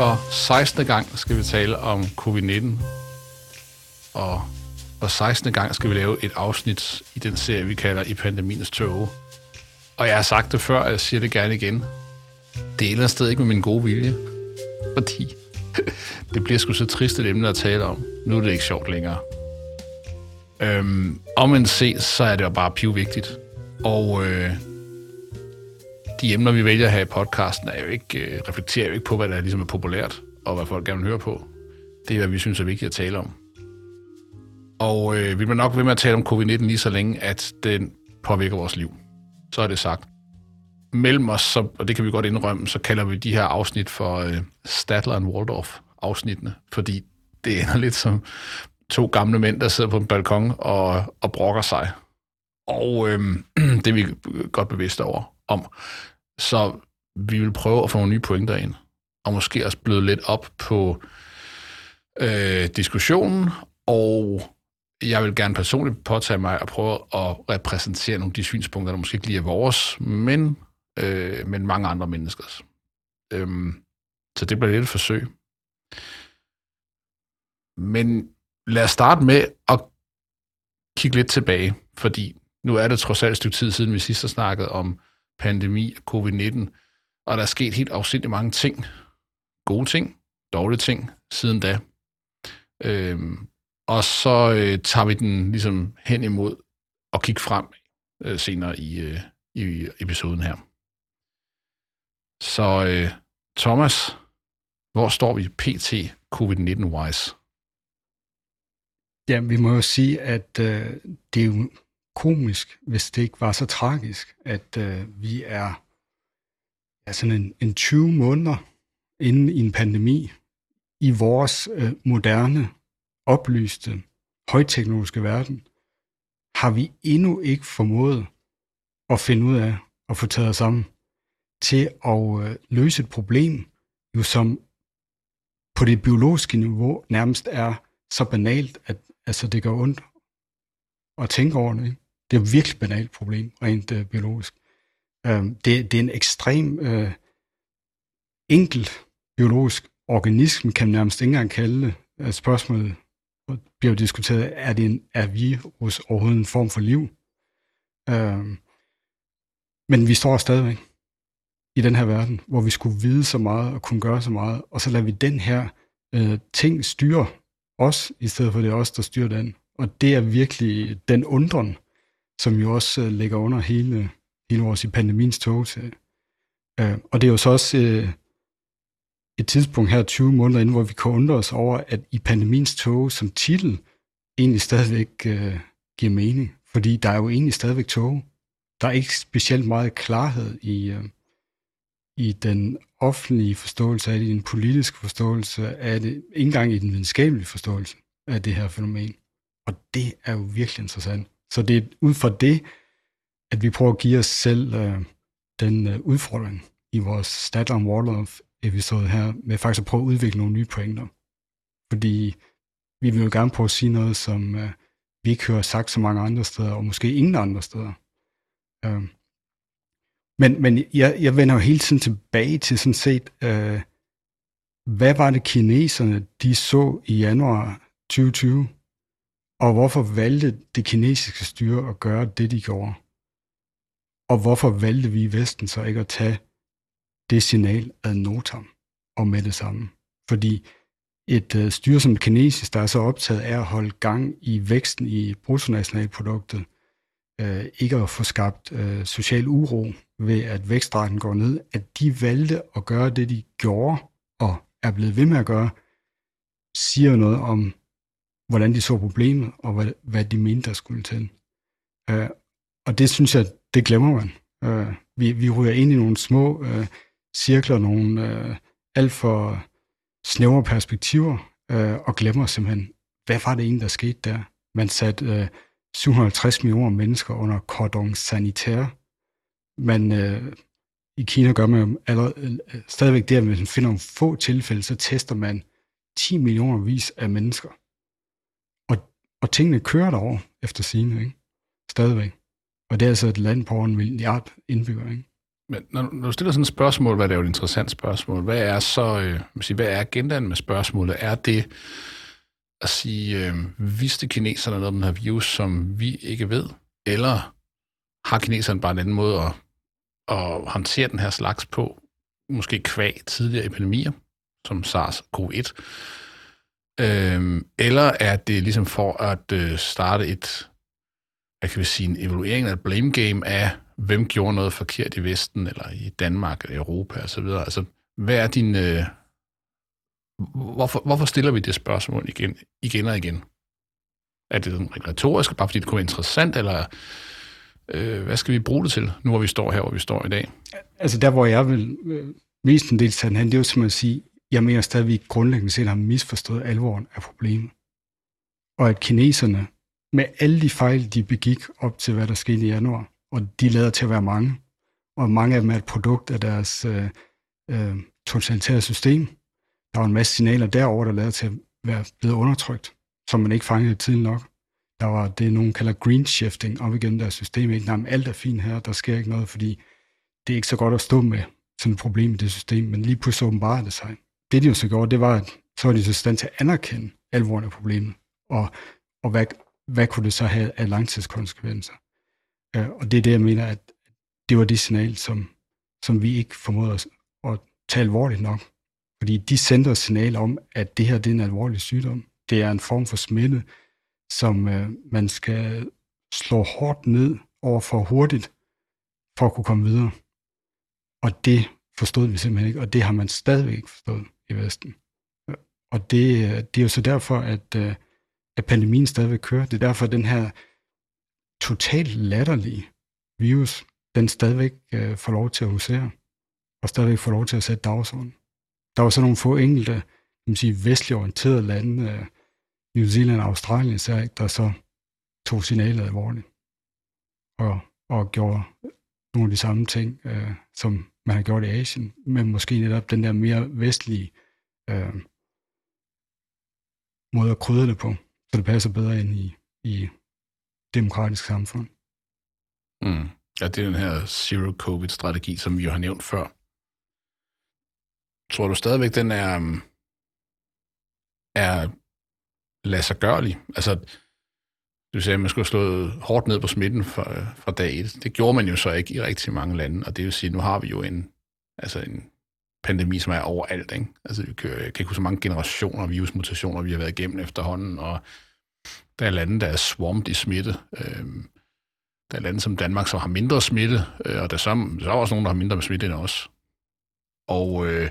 For 16. gang skal vi tale om covid-19, og for 16. gang skal vi lave et afsnit i den serie, vi kalder I pandemiens tøve. Og jeg har sagt det før, og jeg siger det gerne igen. Det er et ikke med min gode vilje. Fordi det bliver sgu så trist et emne at tale om. Nu er det ikke sjovt længere. Øhm, om en ses, så er det jo bare pivvigtigt. Og øh, de emner, vi vælger her i podcasten, er jo ikke, øh, reflekterer jo ikke på, hvad der ligesom er populært, og hvad folk gerne vil høre på. Det er, hvad vi synes er vigtigt at tale om. Og øh, vi bliver nok ved med at tale om covid-19 lige så længe, at den påvirker vores liv. Så er det sagt. Mellem os, så, og det kan vi godt indrømme, så kalder vi de her afsnit for øh, Statler and Waldorf-afsnittene, fordi det ender lidt som to gamle mænd, der sidder på en balkon og, og brokker sig. Og øh, det er vi godt bevidste over om. Så vi vil prøve at få nogle nye pointer ind, og måske også bløde lidt op på øh, diskussionen, og jeg vil gerne personligt påtage mig at prøve at repræsentere nogle af de synspunkter, der måske ikke lige er vores, men, øh, men mange andre menneskers. Øhm, så det bliver lidt et forsøg. Men lad os starte med at kigge lidt tilbage, fordi nu er det trods alt et stykke tid siden, vi sidst har snakket om pandemi covid-19, og der er sket helt afsindelig mange ting. Gode ting, dårlige ting siden da. Øhm, og så øh, tager vi den ligesom hen imod og kigge frem øh, senere i, øh, i episoden her. Så øh, Thomas, hvor står vi pt. covid-19-wise? Ja, vi må jo sige, at øh, det er jo komisk, hvis det ikke var så tragisk, at øh, vi er ja, sådan en, en 20 måneder inde i en pandemi i vores øh, moderne, oplyste, højteknologiske verden, har vi endnu ikke formået at finde ud af at få taget os sammen til at øh, løse et problem, jo som på det biologiske niveau nærmest er så banalt, at altså, det gør ondt at tænke over det. Ikke? Det er et virkelig banalt problem, rent øh, biologisk. Øh, det, det er en ekstrem øh, enkel biologisk organisme, kan man nærmest ikke engang kalde det. Øh, spørgsmålet bliver jo diskuteret, er, det en, er virus overhovedet en form for liv? Øh, men vi står stadigvæk i den her verden, hvor vi skulle vide så meget og kunne gøre så meget, og så lader vi den her øh, ting styre os, i stedet for det er os, der styrer den. Og det er virkelig den undren, som jo også øh, ligger under hele, hele vores i pandemiens tog til. Øh, og det er jo så også øh, et tidspunkt her 20 måneder inden, hvor vi kan undre os over, at i pandemiens tog som titel egentlig stadigvæk øh, giver mening. Fordi der er jo egentlig stadigvæk tog. Der er ikke specielt meget klarhed i, øh, i den offentlige forståelse af det, i den politiske forståelse af det, ikke engang i den videnskabelige forståelse af det her fænomen. Og det er jo virkelig interessant. Så det er ud fra det, at vi prøver at give os selv øh, den øh, udfordring i vores Statler Waldorf episode her, med faktisk at prøve at udvikle nogle nye pointer. Fordi vi vil jo gerne prøve at sige noget, som øh, vi ikke hører sagt så mange andre steder, og måske ingen andre steder. Øh, men men jeg, jeg vender jo hele tiden tilbage til sådan set, øh, hvad var det kineserne, de så i januar 2020? Og hvorfor valgte det kinesiske styre at gøre det, de gjorde? Og hvorfor valgte vi i Vesten så ikke at tage det signal ad notam og med det samme? Fordi et øh, styre som kinesisk, der er så optaget af at holde gang i væksten i bruttonationalproduktet, øh, ikke at få skabt øh, social uro ved, at vækstraten går ned, at de valgte at gøre det, de gjorde, og er blevet ved med at gøre, siger noget om hvordan de så problemet, og hvad, hvad de mente, der skulle til. Uh, og det synes jeg, det glemmer man. Uh, vi, vi ryger ind i nogle små uh, cirkler, nogle uh, alt for snævre perspektiver, uh, og glemmer simpelthen, hvad var det egentlig, der skete der? Man satte uh, 750 millioner mennesker under cordon sanitaire. Man, uh, I Kina gør man allerede, uh, stadigvæk det, at man finder nogle få tilfælde, så tester man 10 millioner vis af mennesker. Og tingene kører derover efter sine, ikke? Stadigvæk. Og det er altså et land på en milliard indbyggere, ikke? Men når, når du stiller sådan et spørgsmål, hvad det er jo et interessant spørgsmål, hvad er så, øh, sige, hvad er agendaen med spørgsmålet? Er det at sige, øh, vidste kineserne noget om den her virus, som vi ikke ved? Eller har kineserne bare en anden måde at, at håndtere den her slags på, måske kvæg tidligere epidemier, som SARS-CoV-1? Øhm, eller er det ligesom for at øh, starte et, hvad kan vi sige, en evaluering af et blame game af, hvem gjorde noget forkert i Vesten, eller i Danmark, eller Europa osv.? Altså, hvad er din... Øh, hvorfor, hvorfor stiller vi det spørgsmål igen, igen og igen? Er det sådan retorisk, bare fordi det kunne være interessant, eller øh, hvad skal vi bruge det til, nu hvor vi står her, hvor vi står i dag? Altså der, hvor jeg vil øh, mest en del tage hen, det er jo som at sige, jeg mener stadigvæk vi grundlæggende set har misforstået alvoren af problemet. Og at kineserne, med alle de fejl, de begik op til, hvad der skete i januar, og de lader til at være mange, og mange af dem er et produkt af deres øh, øh, totalitære system. Der var en masse signaler derover der lader til at være blevet undertrykt, som man ikke fangede tiden nok. Der var det, nogen kalder green shifting op igennem deres system. Ikke, nej, alt er fint her, der sker ikke noget, fordi det er ikke så godt at stå med sådan et problem i det system, men lige pludselig åbenbarer det sig. Det de jo så gjorde, det var, at så var de så stand til at anerkende alvoren af problemet, og, og hvad, hvad kunne det så have af langtidskonsekvenser. Øh, og det er det, jeg mener, at det var det signal, som, som vi ikke formåede at, at tage alvorligt nok. Fordi de sendte os signal om, at det her det er en alvorlig sygdom. Det er en form for smitte, som øh, man skal slå hårdt ned over for hurtigt, for at kunne komme videre. Og det forstod vi simpelthen ikke, og det har man stadigvæk ikke forstået i Vesten. Og det, det er jo så derfor, at, øh, at pandemien stadigvæk kører. Det er derfor, at den her totalt latterlige virus, den stadigvæk øh, får lov til at husere, og stadigvæk får lov til at sætte dagsordenen. Der var så nogle få enkelte, kan man sige, vestlig orienterede lande, øh, New Zealand og Australien især, der så tog signalet alvorligt, og, og gjorde nogle af de samme ting, øh, som man har gjort i Asien, men måske netop den der mere vestlige øh, måde at krydre det på, så det passer bedre ind i, i demokratisk samfund. Mm. Ja, det er den her zero-covid-strategi, som vi jo har nævnt før. Tror du stadigvæk, den er, mm, er lade sig gørlig? Altså, du sagde, at man skulle slå hårdt ned på smitten fra, øh, fra dag et. Det gjorde man jo så ikke i rigtig mange lande, og det vil sige, at nu har vi jo en, altså en pandemi, som er overalt. Ikke? Altså, vi kan, jeg kan ikke huske så mange generationer af virusmutationer, vi har været igennem efterhånden, og der er lande, der er swamped i smitte. Øh, der er lande som Danmark, som har mindre smitte, øh, og der er, så, der er også nogen, der har mindre smitte end os. Og øh,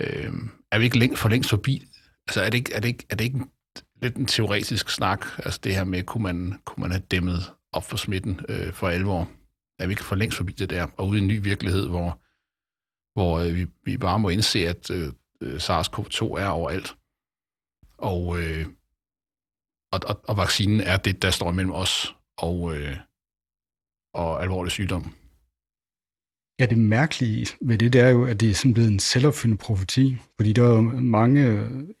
øh, er vi ikke længst for længst forbi? Altså er det ikke, er det ikke, er det ikke en, lidt en teoretisk snak, altså det her med, kunne man, kunne man have dæmmet op for smitten øh, for alvor? Er vi ikke for længst forbi det der, og ude i en ny virkelighed, hvor, hvor øh, vi, vi bare må indse, at øh, øh, SARS-CoV-2 er overalt. Og, øh, og, og, og vaccinen er det, der står mellem os og, øh, og alvorlig sygdom. Ja, det mærkelige ved det, det er jo, at det er sådan blevet en selvopfyldende profeti, fordi der er jo mange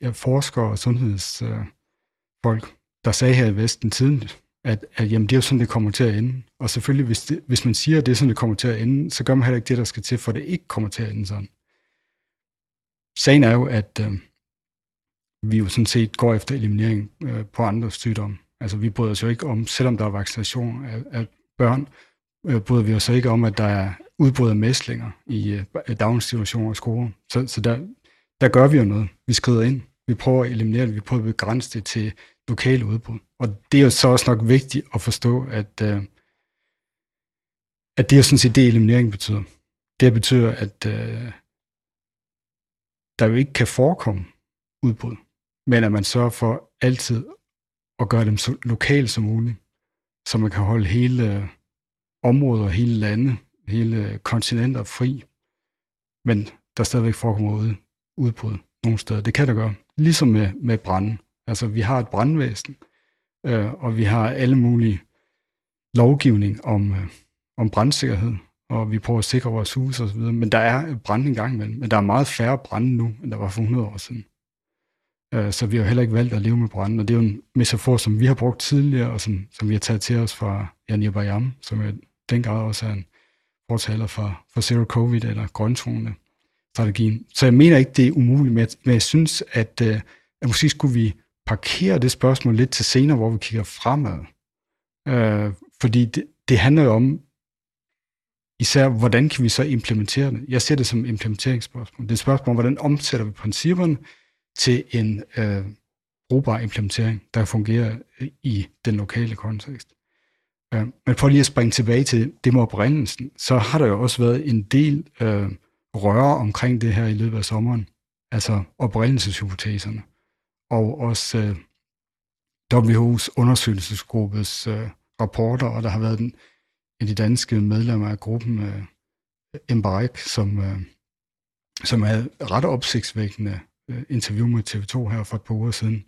ja, forskere og sundhedsfolk, der sagde her i Vesten tidligt, at, at jamen, det er jo sådan, det kommer til at ende. Og selvfølgelig, hvis, det, hvis man siger, at det er sådan, det kommer til at ende, så gør man heller ikke det, der skal til, for det ikke kommer til at ende sådan. Sagen er jo, at øh, vi jo sådan set går efter eliminering øh, på andre sygdomme. Altså vi bryder os jo ikke om, selvom der er vaccination af, af børn, øh, bryder vi os ikke om, at der er udbrud af mæslinger i øh, daginstitutioner og skoler. Så, så der, der gør vi jo noget. Vi skrider ind. Vi prøver at eliminere det. Vi prøver at begrænse det til lokale udbrud. Og det er jo så også nok vigtigt at forstå, at, øh, at det er sådan set det, eliminering betyder. Det betyder, at øh, der jo ikke kan forekomme udbrud men at man sørger for altid at gøre dem så lokale som muligt, så man kan holde hele øh, områder, hele lande, hele øh, kontinenter fri, men der stadigvæk forekommer udbrud nogle steder. Det kan der gøre, ligesom med, med branden. Altså, vi har et brandvæsen, øh, og vi har alle mulige lovgivning om, øh, om brandsikkerhed, og vi prøver at sikre vores hus osv., men der er brand en gang imellem, men der er meget færre brænde nu, end der var for 100 år siden. Øh, så vi har heller ikke valgt at leve med branden, og det er jo en metafor, som vi har brugt tidligere, og som, som vi har taget til os fra Jan Bayam, som er den grad også er en fortaler for, for Zero Covid eller grønzone strategien. Så jeg mener ikke, det er umuligt, men jeg, men jeg synes, at, øh, at måske skulle vi parkere det spørgsmål lidt til senere, hvor vi kigger fremad. Øh, fordi det, det handler jo om, især hvordan kan vi så implementere det? Jeg ser det som implementeringsspørgsmål. Det er et spørgsmål om, hvordan omsætter vi principperne til en øh, brugbar implementering, der fungerer i den lokale kontekst. Øh, men for lige at springe tilbage til det med oprindelsen, så har der jo også været en del øh, røre omkring det her i løbet af sommeren, altså oprindelseshypoteserne, og også øh, WHO's undersøgelsesgruppes øh, rapporter, og der har været en, af de danske medlemmer af gruppen, øh, Embarek, som, øh, som havde ret opsigtsvækkende øh, interview med TV2 her for et par uger siden,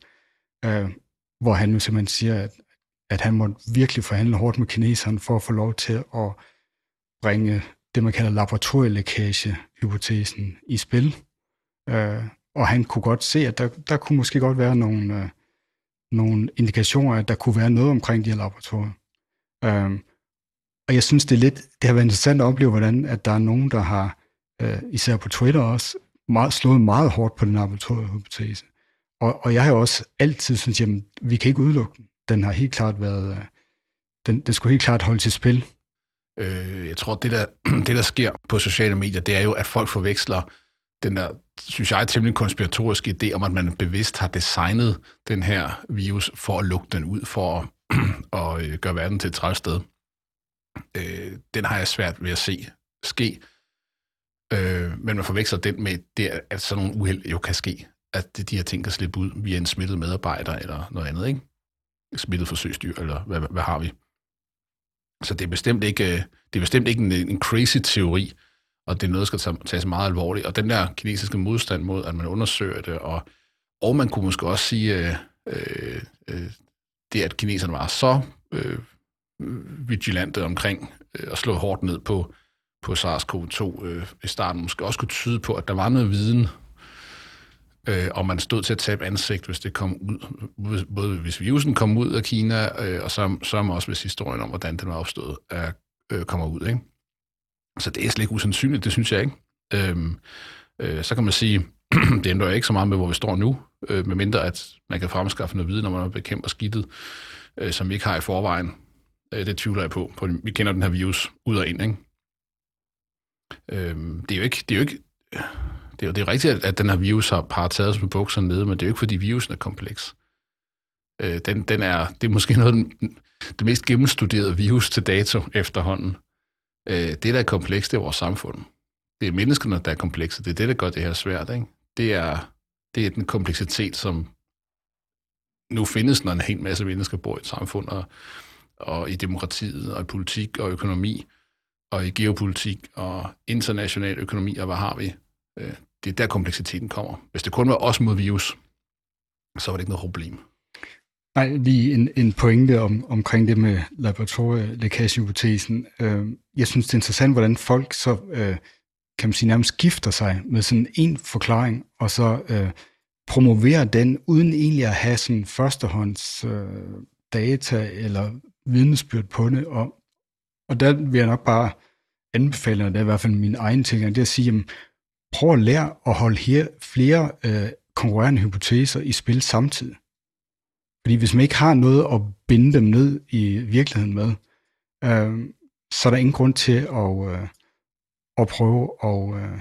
øh, hvor han jo simpelthen siger, at, at han må virkelig forhandle hårdt med kineserne for at få lov til at bringe det, man kalder laboratorielækage-hypotesen i spil. Øh, og han kunne godt se, at der, der kunne måske godt være nogle, øh, nogle indikationer, at der kunne være noget omkring de her laboratorier. Øhm, og jeg synes, det, er lidt, det har været interessant at opleve, hvordan at der er nogen, der har, øh, især på Twitter også, meget, slået meget hårdt på den laboratoriehypotese. Og, og jeg har jo også altid synes, at vi kan ikke udelukke den. Den har helt klart været, øh, den, den skulle helt klart holde til spil. Øh, jeg tror, det der, det der sker på sociale medier, det er jo, at folk forveksler den der, synes jeg, temmelig konspiratoriske idé om, at man bevidst har designet den her virus for at lukke den ud, for at, at øh, gøre verden til et træt sted. Øh, den har jeg svært ved at se ske. Øh, men man forveksler den med, det, at sådan nogle uheld jo kan ske. At de her ting kan slippe ud via en smittet medarbejder eller noget andet, ikke? Smittet forsøgsdyr, eller hvad, hvad har vi? Så det er bestemt ikke, øh, det er bestemt ikke en, en crazy teori, og det er noget, der skal tages meget alvorligt. Og den der kinesiske modstand mod, at man undersøger det, og, og man kunne måske også sige, øh, øh, øh, det at kineserne var så øh, vigilante omkring øh, at slå hårdt ned på, på SARS-CoV-2 øh, i starten, måske også kunne tyde på, at der var noget viden, øh, og man stod til at tabe ansigt, hvis det kom ud, både hvis virusen kom ud af Kina, øh, og så, så også hvis historien om, hvordan den var opstået, er, øh, kommer ud. Ikke? Så det er slet ikke usandsynligt, det synes jeg ikke. Øhm, øh, så kan man sige, det ændrer ikke så meget med, hvor vi står nu, øh, medmindre at man kan fremskaffe noget viden, når man bekæmper skidtet, øh, som vi ikke har i forvejen. Øh, det tvivler jeg på. på. Vi kender den her virus ud og ind, ikke? Øhm, det er jo ikke... Det er jo ikke det er, det er rigtigt, at den her virus har par taget os med bukserne nede, men det er jo ikke, fordi virusen er kompleks. Øh, den, den er, det er måske noget den, det mest gennemstuderede virus til dato efterhånden. Øh, det, der er komplekst, det er vores samfund. Det er menneskerne, der er komplekse. Det er det, der gør det her svært. Ikke? Det, er, det er den kompleksitet, som nu findes, når en hel masse mennesker bor i et samfund, og, og i demokratiet, og i politik, og økonomi, og i geopolitik, og international økonomi, og hvad har vi? Øh, det er der kompleksiteten kommer. Hvis det kun var os mod virus, så var det ikke noget problem. Nej, lige en, en pointe om, omkring det med laboratorielækagehypotesen. Øh, jeg synes, det er interessant, hvordan folk så, øh, kan man sige, nærmest gifter sig med sådan en forklaring, og så øh, promoverer den, uden egentlig at have sådan førstehånds øh, data eller vidnesbyrd på det. Og, og der vil jeg nok bare anbefale, og det er i hvert fald min egen ting, det er at sige, jamen, prøv at lære at holde her flere øh, konkurrerende hypoteser i spil samtidig. Fordi hvis man ikke har noget at binde dem ned i virkeligheden med, øh, så er der ingen grund til at, øh, at prøve at, øh,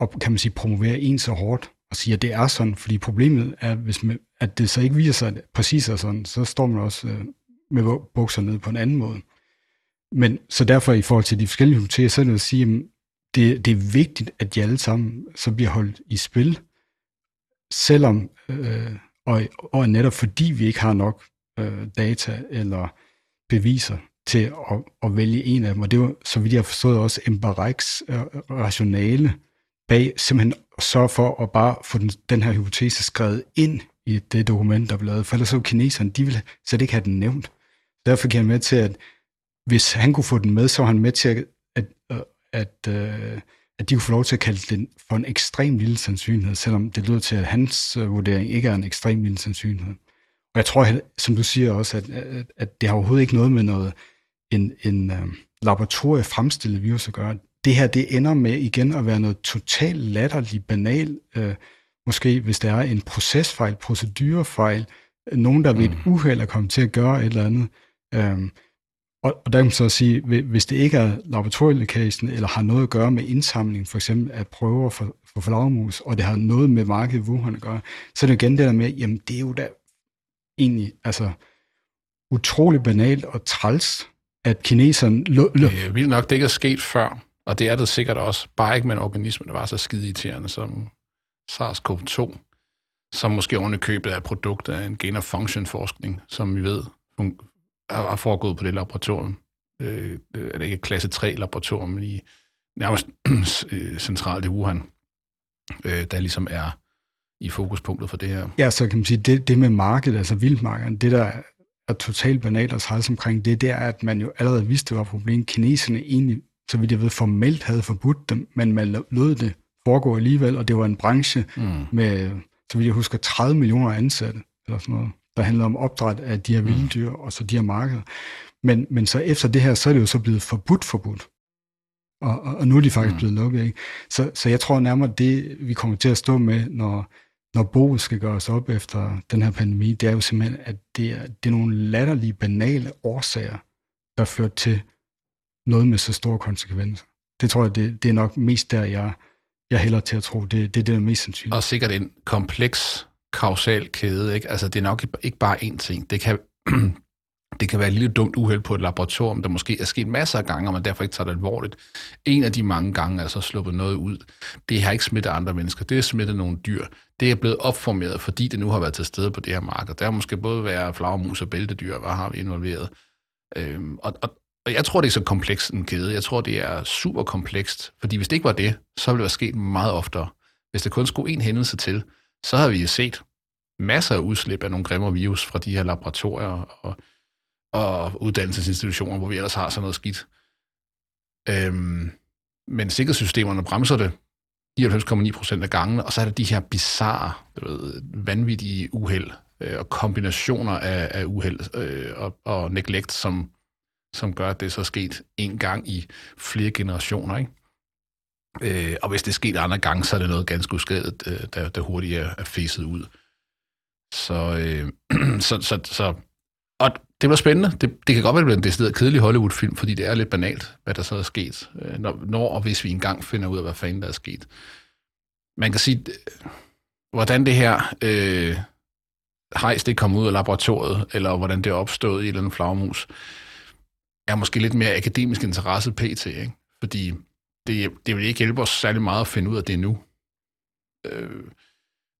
at, kan man sige, promovere en så hårdt og sige, at det er sådan, fordi problemet er, hvis man, at det så ikke viser sig at præcis er sådan, så står man også øh, med bukser ned på en anden måde. Men så derfor i forhold til de forskellige hypoteser, så er det at sige, at det, det er vigtigt, at de alle sammen så bliver holdt i spil, selvom øh, og, og netop fordi vi ikke har nok øh, data eller beviser til at, at vælge en af dem. Og det var, så vidt jeg har forstået, også Embareks øh, rationale bag simpelthen at sørge for at bare få den, den her hypotese skrevet ind i det dokument, der blev lavet. For ellers så kineserne, de ville slet ikke have den nævnt. Derfor kan jeg med til, at hvis han kunne få den med, så var han med til at, at, at, at øh, at de kunne få lov til at kalde det for en ekstrem lille sandsynlighed, selvom det lyder til, at hans øh, vurdering ikke er en ekstrem lille sandsynlighed. Og jeg tror, som du siger også, at, at, at det har overhovedet ikke noget med noget, en, en, øh, laboratoriefremstillet virus at gøre. Det her, det ender med igen at være noget totalt latterligt banal, øh, måske hvis der er en procesfejl, procedurefejl, nogen, der ved et mm. uheld er kommet til at gøre et eller andet. Øhm, og, og der kan man så sige, hvis det ikke er laboratorielækagen, eller har noget at gøre med indsamling, for eksempel af prøver for, for flagermus, og det har noget med markedet i Wuhan at gøre, så er det igen det der med, jamen det er jo da egentlig, altså utrolig banalt og træls, at kineserne... L- l- det vildt nok, det ikke er sket før, og det er det sikkert også, bare ikke med en organisme, der var så skide irriterende som SARS-CoV-2, som måske oven købet af produkt af en gain of function forskning, som vi ved har foregået på det laboratorium. Øh, er det ikke klasse 3 laboratorium, i nærmest øh, centralt i Wuhan, øh, der ligesom er i fokuspunktet for det her. Ja, så kan man sige, det, det med markedet, altså vildmarkedet, det der er totalt banalt og træls omkring det, det er, at man jo allerede vidste, det var et problem. Kineserne egentlig, så vidt jeg ved, formelt havde forbudt dem, men man lod det foregå alligevel, og det var en branche mm. med, så vidt jeg husker, 30 millioner ansatte, eller sådan noget, der handler om opdræt af de her mm. vilde dyr, og så de her markeder. Men, men så efter det her, så er det jo så blevet forbudt forbudt. Og, og, og nu er de faktisk mm. blevet lukket. Ikke? Så, så jeg tror nærmere, det vi kommer til at stå med, når, når boet skal gøres op efter den her pandemi, det er jo simpelthen, at det er, det er nogle latterlige, banale årsager, der fører til noget med så store konsekvenser. Det tror jeg, det, det er nok mest der, jeg, jeg hælder til at tro. Det, det er det, der er mest sandsynligt. Og sikkert en kompleks kausal kæde. Ikke? Altså, det er nok ikke bare én ting. Det kan, det kan være et lille dumt uheld på et laboratorium, der måske er sket masser af gange, og man derfor ikke tager det alvorligt. En af de mange gange er så sluppet noget ud. Det har ikke smittet andre mennesker. Det er smittet nogle dyr. Det er blevet opformeret, fordi det nu har været til stede på det her marked. Der måske både være flagermus og bæltedyr, hvad har vi involveret. Øhm, og, og, og jeg tror, det er så komplekst en kæde. Jeg tror, det er super komplekst, fordi hvis det ikke var det, så ville det være sket meget oftere. Hvis der kun skulle en hændelse til, så har vi set masser af udslip af nogle grimme virus fra de her laboratorier og, og uddannelsesinstitutioner, hvor vi ellers har sådan noget skidt. Øhm, men sikkerhedssystemerne bremser det 99,9 procent af gangene, og så er der de her bizarre, du ved, vanvittige uheld øh, og kombinationer af, af uheld øh, og, og neglect, som, som gør, at det så er sket en gang i flere generationer. Ikke? Øh, og hvis det er sket andre gange, så er det noget ganske uskadet, øh, der, der hurtigt er, er fæset ud. Så, øh, så, så, så, og det var spændende. Det, det kan godt være, at det bliver en decideret kedelig Hollywood-film, fordi det er lidt banalt, hvad der så er sket, øh, når, når og hvis vi engang finder ud af, hvad fanden der er sket. Man kan sige, øh, hvordan det her øh, hejs det kom ud af laboratoriet, eller hvordan det er opstået i en eller anden flagmus, er måske lidt mere akademisk interesse pt. Ikke? Fordi det, det vil ikke hjælpe os særlig meget at finde ud af det nu. Øh,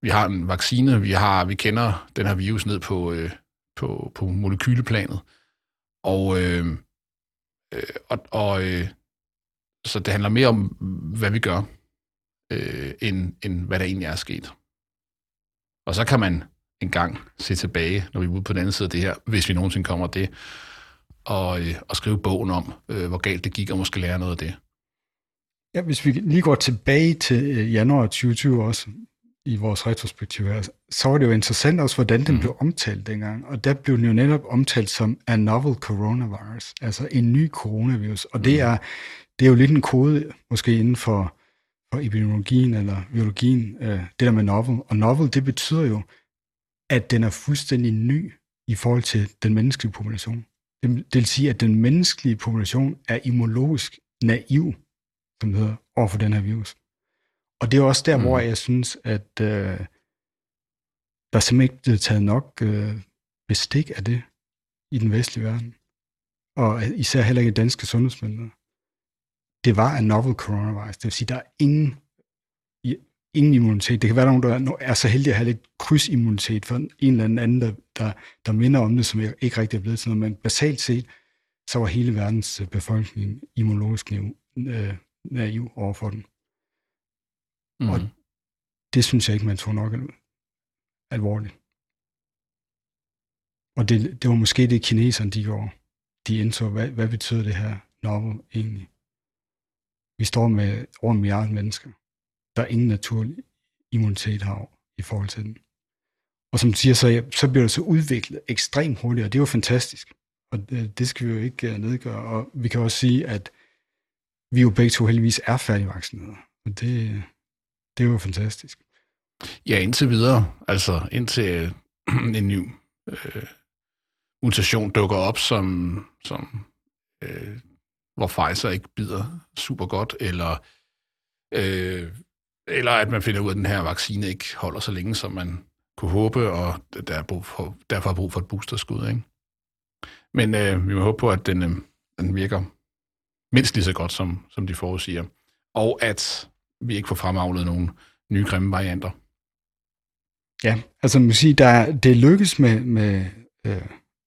vi har en vaccine, vi har vi kender den her virus ned på, øh, på, på molekyleplanet, og, øh, øh, og, og øh, så det handler mere om, hvad vi gør, øh, end, end hvad der egentlig er sket. Og så kan man en gang se tilbage, når vi er ude på den anden side af det her, hvis vi nogensinde kommer det, og, øh, og skrive bogen om, øh, hvor galt det gik, og måske lære noget af det. Ja, hvis vi lige går tilbage til øh, januar 2020 også, i vores retrospektiv her, så var det jo interessant også, hvordan den mm. blev omtalt dengang. Og der blev den jo netop omtalt som a novel coronavirus, altså en ny coronavirus. Og det, mm. er, det er jo lidt en kode, måske inden for, for epidemiologien eller biologien, øh, det der med novel. Og novel, det betyder jo, at den er fuldstændig ny i forhold til den menneskelige population. Det, det vil sige, at den menneskelige population er immunologisk naiv hedder, over for den her virus. Og det er også der, mm. hvor jeg synes, at øh, der er simpelthen ikke blevet taget nok øh, bestik af det i den vestlige verden. Og især heller ikke danske sundhedsmyndigheder. Det var en novel coronavirus. Det vil sige, der er ingen, ingen immunitet. Det kan være, at nogen, der er så heldige at have lidt krydsimmunitet for en eller anden, der, der, der minder om det, som ikke rigtig er blevet til noget. Men basalt set, så var hele verdens befolkning immunologisk øh, naiv over for den. Mm. Og det synes jeg ikke, man tog nok alvorligt. Og det, det var måske det, kineserne de gjorde. De indså, hvad, hvad betyder det her novel egentlig? Vi står med over en milliard mennesker, der ingen naturlig immunitet har i forhold til den. Og som du siger, så, så bliver det så udviklet ekstremt hurtigt, og det er jo fantastisk. Og det, det skal vi jo ikke uh, nedgøre. Og vi kan også sige, at vi jo begge to heldigvis er færdigvaccineret. Og det, det er jo fantastisk. Ja, indtil videre. Altså indtil øh, en ny øh, mutation dukker op, som, som øh, hvor Pfizer ikke bider super godt, eller, øh, eller at man finder ud af, at den her vaccine ikke holder så længe, som man kunne håbe, og der er brug for, derfor er brug for et boosterskud. Ikke? Men øh, vi må håbe på, at den, øh, den virker mindst lige så godt, som, som de forudsiger. Og at vi ikke får fremavlet nogle nye grimme varianter. Ja, altså man kan sige, der, det lykkes med, med øh,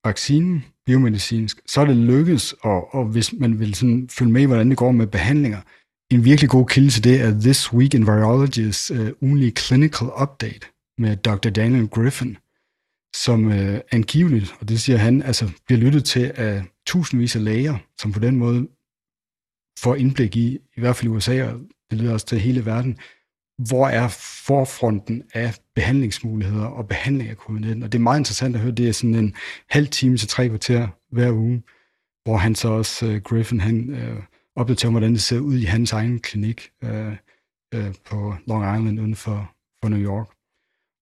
vaccinen, biomedicinsk, så er det lykkes, og, og hvis man vil sådan følge med i, hvordan det går med behandlinger, en virkelig god kilde til det er This Week in Virology's øh, ugenlige Clinical Update med Dr. Daniel Griffin, som øh, angiveligt, og det siger han, altså bliver lyttet til af tusindvis af læger, som på den måde får indblik i, i hvert fald i USA, og det lyder også til hele verden, hvor er forfronten af behandlingsmuligheder og behandling af covid-19. Og det er meget interessant at høre, det er sådan en halv time til tre kvarter hver uge, hvor han så også, uh, Griffin, han uh, opdaterer, hvordan det ser ud i hans egen klinik uh, uh, på Long Island uden for, for New York.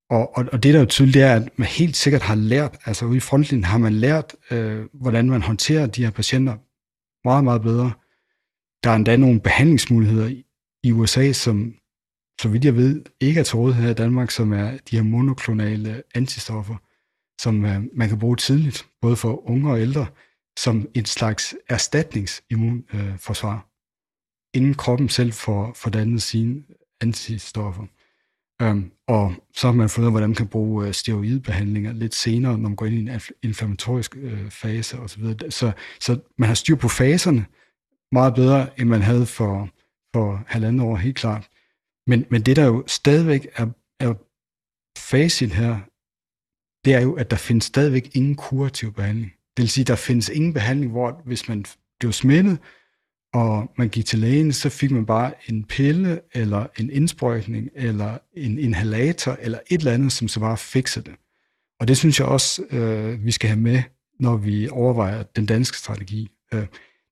Og, og, og det, der er tydeligt, det er, at man helt sikkert har lært, altså ude i frontlinjen har man lært, uh, hvordan man håndterer de her patienter meget, meget bedre. Der er endda nogle behandlingsmuligheder i, USA, som så vidt jeg ved, ikke er til rådighed her i Danmark, som er de her monoklonale antistoffer, som øh, man kan bruge tidligt, både for unge og ældre, som en slags erstatningsimmunforsvar, øh, inden kroppen selv får, får dannet sine antistoffer. Um, og så har man fundet ud af, hvordan man kan bruge øh, steroidbehandlinger lidt senere, når man går ind i en inflammatorisk øh, fase osv. Så, så, så man har styr på faserne meget bedre, end man havde for, for halvandet år, helt klart. Men, men det, der jo stadigvæk er, er facit her, det er jo, at der findes stadigvæk ingen kurativ behandling. Det vil sige, der findes ingen behandling, hvor hvis man blev smittet, og man gik til lægen, så fik man bare en pille, eller en indsprøjtning, eller en inhalator, eller et eller andet, som så bare fikser det. Og det synes jeg også, øh, vi skal have med, når vi overvejer den danske strategi. Øh,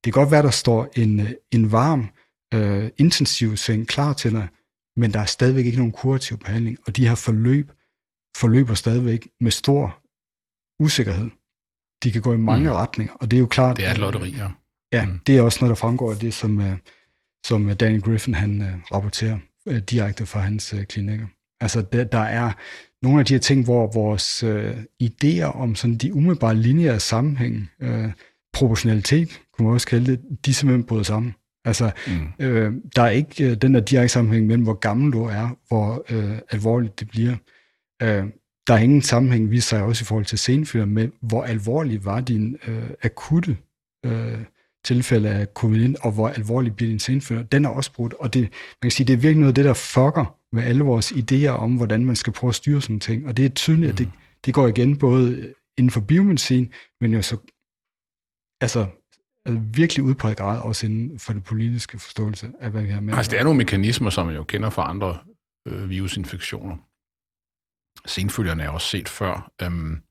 det kan godt være, der står en, en varm, øh, intensiv seng klar til dig, men der er stadigvæk ikke nogen kurativ behandling, og de her forløb forløber stadigvæk med stor usikkerhed. De kan gå i mange mm. retninger, og det er jo klart... Det er et lotteri, ja. Ja, mm. det er også noget, der fremgår af det, som, uh, som Daniel Griffin han rapporterer direkte fra hans klinikker. Altså, der, der er nogle af de her ting, hvor vores uh, idéer om sådan de umiddelbare lineære sammenhæng, uh, proportionalitet, kunne man også kalde det, de simpelthen bryder sammen. Altså, mm. øh, der er ikke øh, den der direkte sammenhæng mellem, hvor gammel du er, hvor øh, alvorligt det bliver. Øh, der er ingen sammenhæng, vi sig også i forhold til senfølger, med hvor alvorlig var din øh, akutte øh, tilfælde af covid-19, og hvor alvorlig bliver din senfølger. Den er også brudt, og det, man kan sige, det er virkelig noget af det, der fucker med alle vores idéer om, hvordan man skal prøve at styre sådan ting. Og det er tydeligt, mm. at det, mm. det går igen både inden for biomedicin, men jo så altså virkelig udpræget grad også inden for det politiske forståelse af, hvad vi har med. Altså, det er nogle mekanismer, som man jo kender fra andre øh, virusinfektioner. Senfølgerne er også set før. Øhm,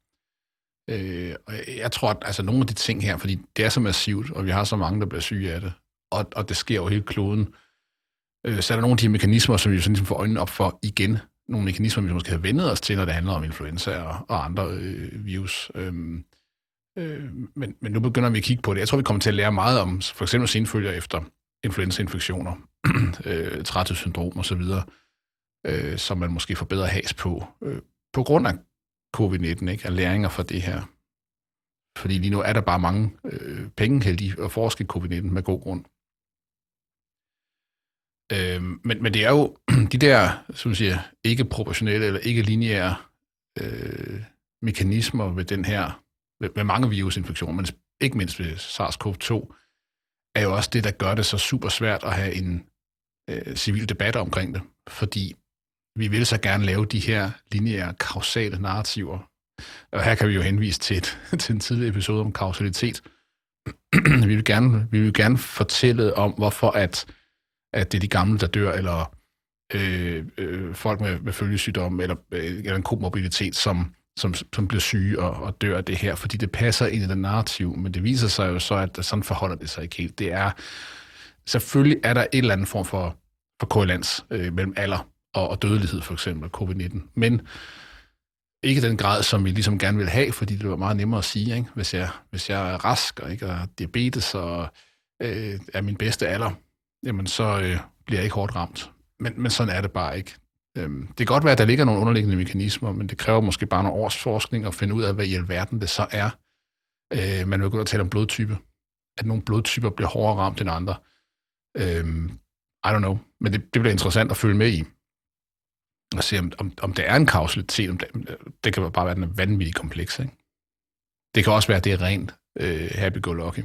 øh, og jeg tror, at altså, nogle af de ting her, fordi det er så massivt, og vi har så mange, der bliver syge af det, og, og det sker jo hele kloden, øh, så er der nogle af de mekanismer, som vi sådan ligesom får øjnene op for igen. Nogle mekanismer, vi måske har vendet os til, når det handler om influenza og, og andre øh, virus. Øh, Øh, men, men nu begynder vi at kigge på det. Jeg tror, vi kommer til at lære meget om for eksempel senfølger efter influenzainfektioner, øh, træthedssyndrom osv., øh, som man måske får bedre has på, øh, på grund af covid-19, ikke? af læringer fra det her. Fordi lige nu er der bare mange øh, penge heldige at forske covid-19 med god grund. Øh, men, men det er jo de der, som siger, ikke proportionelle eller ikke lineære øh, mekanismer ved den her med mange virusinfektioner, men ikke mindst ved SARS-CoV-2, er jo også det, der gør det så super svært at have en øh, civil debat omkring det, fordi vi vil så gerne lave de her lineære kausale narrativer. Og her kan vi jo henvise til, et, til en tidligere episode om kausalitet. vi, vil gerne, vi vil gerne fortælle om, hvorfor at, at det er de gamle, der dør, eller øh, øh, folk med, med følgesygdom, eller, øh, eller en komorbiditet, som som, som bliver syge og, og dør af det her, fordi det passer ind i den narrativ, men det viser sig jo så, at sådan forholder det sig ikke helt. Det er, selvfølgelig er der et eller andet form for, for korrelans øh, mellem alder og, og dødelighed, for eksempel covid-19, men ikke den grad, som vi ligesom gerne vil have, fordi det var meget nemmere at sige, ikke? Hvis, jeg, hvis jeg er rask og ikke har diabetes og øh, er min bedste alder, jamen så øh, bliver jeg ikke hårdt ramt. Men, men sådan er det bare ikke. Øhm, det kan godt være, at der ligger nogle underliggende mekanismer, men det kræver måske bare nogle års forskning at finde ud af, hvad i alverden det så er. Øh, man vil gå og tale om blodtype. At nogle blodtyper bliver hårdere ramt end andre. Øhm, I don't know. Men det, det bliver interessant at følge med i. Og se, om, om, om det er en kausalitet. Om det, det kan bare være den vanvittige kompleks. Ikke? Det kan også være, at det er rent øh, happy-go-lucky.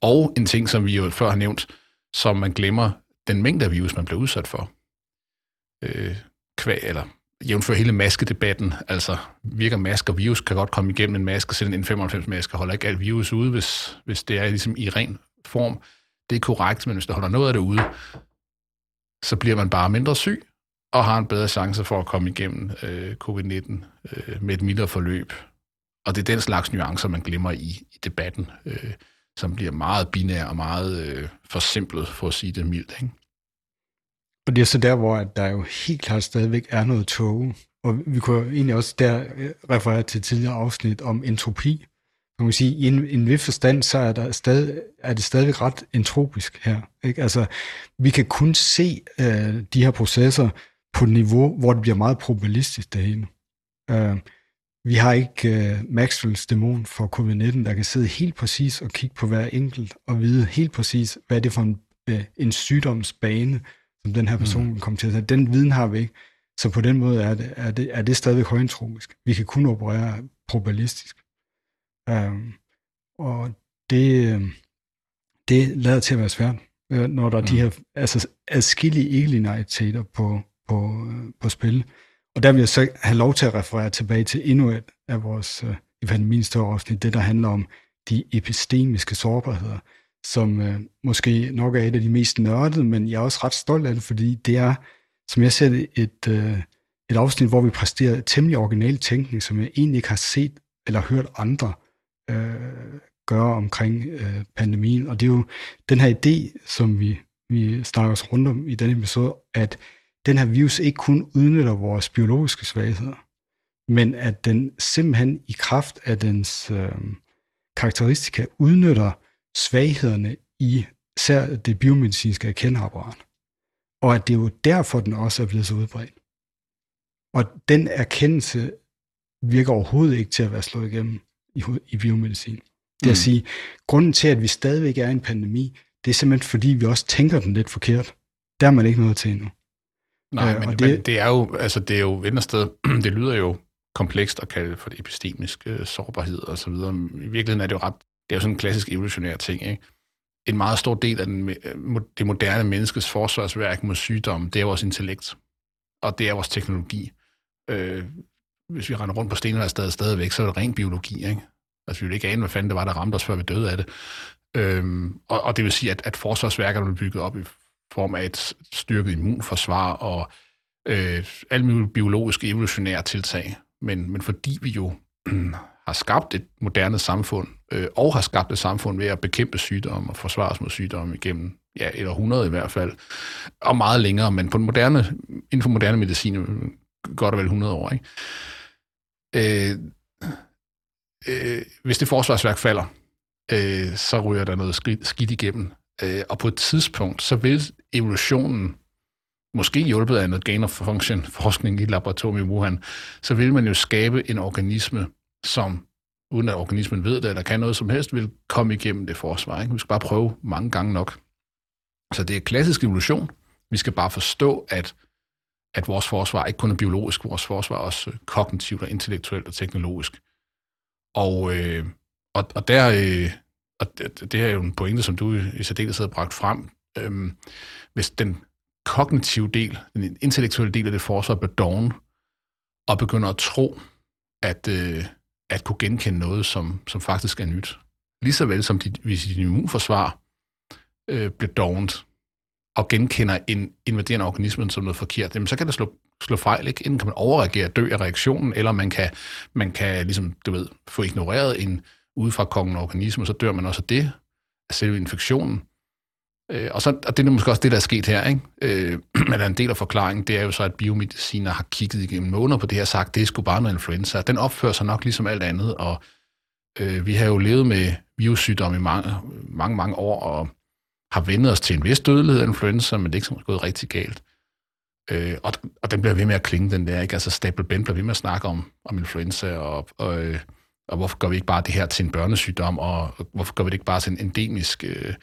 Og en ting, som vi jo før har nævnt, som man glemmer, den mængde af virus, man bliver udsat for øh, kvæg, eller jævnfør hele maskedebatten, altså virker masker virus, kan godt komme igennem en maske, selv en 95-maske holder ikke alt virus ude, hvis, hvis det er ligesom i ren form. Det er korrekt, men hvis der holder noget af det ude, så bliver man bare mindre syg, og har en bedre chance for at komme igennem øh, covid-19 øh, med et mildere forløb. Og det er den slags nuancer, man glemmer i, i debatten, øh, som bliver meget binær og meget øh, forsimplet, for at sige det mildt. Ikke? Og det er så der, hvor der jo helt klart stadigvæk er noget tåge. Og vi kunne egentlig også der øh, referere til tidligere afsnit om entropi. Man kan sige, i en, en vis forstand, så er, der stadig, er det stadigvæk ret entropisk her. Ikke? Altså, vi kan kun se øh, de her processer på et niveau, hvor det bliver meget probabilistisk det hele. Øh, vi har ikke øh, Maxwells dæmon for covid-19, der kan sidde helt præcis og kigge på hver enkelt og vide helt præcis, hvad det er for en, øh, en sygdomsbane, som den her person mm. kommer til at tage. Den viden har vi ikke. Så på den måde er det, er det, er det stadig højentropisk. Vi kan kun operere probabilistisk. Um, og det, øhm, det lader til at være svært, øh, når der er mm. de her altså, adskillige ikke på, på, på spil. Og der vil jeg så have lov til at referere tilbage til endnu et af vores uh, i pandemien større afsnit, det der handler om de epistemiske sårbarheder som øh, måske nok er et af de mest nørdede, men jeg er også ret stolt af det, fordi det er, som jeg ser det, et, øh, et afsnit, hvor vi præsterer temmelig original tænkning, som jeg egentlig ikke har set eller hørt andre øh, gøre omkring øh, pandemien. Og det er jo den her idé, som vi, vi snakker os rundt om i denne episode, at den her virus ikke kun udnytter vores biologiske svagheder, men at den simpelthen i kraft af dens øh, karakteristika udnytter svaghederne i især det biomedicinske erkendeapparat. Og at det er jo derfor, den også er blevet så udbredt. Og den erkendelse virker overhovedet ikke til at være slået igennem i, i biomedicin. Det er mm. at sige, grunden til, at vi stadigvæk er i en pandemi, det er simpelthen fordi, vi også tænker den lidt forkert. Der er man ikke noget til endnu. Nej, øh, men, det, men det er jo, altså det er jo vendersted, det lyder jo komplekst at kalde det for det epistemiske øh, sårbarhed og så videre. I virkeligheden er det jo ret det er jo sådan en klassisk evolutionær ting, ikke? En meget stor del af den, øh, det moderne menneskes forsvarsværk mod sygdom, det er vores intellekt, og det er vores teknologi. Øh, hvis vi render rundt på stenene stadig stadigvæk, så er det ren biologi, ikke? Altså, vi ville ikke ane, hvad fanden det var, der ramte os, før vi døde af det. Øhm, og, og det vil sige, at, at forsvarsværkerne blev bygget op i form af et styrket immunforsvar og øh, alle mulige biologiske evolutionære tiltag. Men, men fordi vi jo har skabt et moderne samfund, øh, og har skabt et samfund ved at bekæmpe sygdomme og forsvare os mod sygdomme igennem ja, et århundrede i hvert fald, og meget længere, men på den moderne, inden for moderne medicin, godt og vel 100 år. Ikke? Øh, øh, hvis det forsvarsværk falder, øh, så ryger der noget skidt, skidt igennem. Øh, og på et tidspunkt, så vil evolutionen, måske hjulpet af noget gain of function forskning i et laboratorium i Wuhan, så vil man jo skabe en organisme, som uden at organismen ved det, eller kan noget som helst, vil komme igennem det forsvar. Ikke? Vi skal bare prøve mange gange nok. Så det er klassisk evolution. Vi skal bare forstå, at, at vores forsvar ikke kun er biologisk, vores forsvar er også øh, kognitivt og intellektuelt og teknologisk. Og, øh, og, og der, øh, og det, det er jo en pointe, som du i særdeleshed har bragt frem. øhm, hvis den kognitive del, den intellektuelle del af det forsvar bliver doven, og begynder at tro, at, øh, at kunne genkende noget, som, som faktisk er nyt. Ligeså vel som dit, hvis dit immunforsvar øh, bliver dovent og genkender en invaderende organisme som noget forkert, jamen, så kan det slå, slå fejl. Ikke? Enten kan man overreagere dø af reaktionen, eller man kan, man kan ligesom, du ved, få ignoreret en udefra organisme, og så dør man også af det, af selve infektionen. Øh, og, så, og det er måske også det, der er sket her. Ikke? Øh, men en del af forklaringen, det er jo så, at biomediciner har kigget igennem måneder på det her og sagt, det er sgu bare noget influenza. Den opfører sig nok ligesom alt andet, og øh, vi har jo levet med virussygdomme i mange, mange, mange år, og har vendt os til en vis dødelighed af influenza, men det er ikke gået rigtig galt. Øh, og, og den bliver ved med at klinge, den der. Ikke? Altså Stable Ben bliver ved med at snakke om, om influenza, og, og, øh, og hvorfor gør vi ikke bare det her til en børnesygdom, og hvorfor gør vi det ikke bare til en endemisk øh,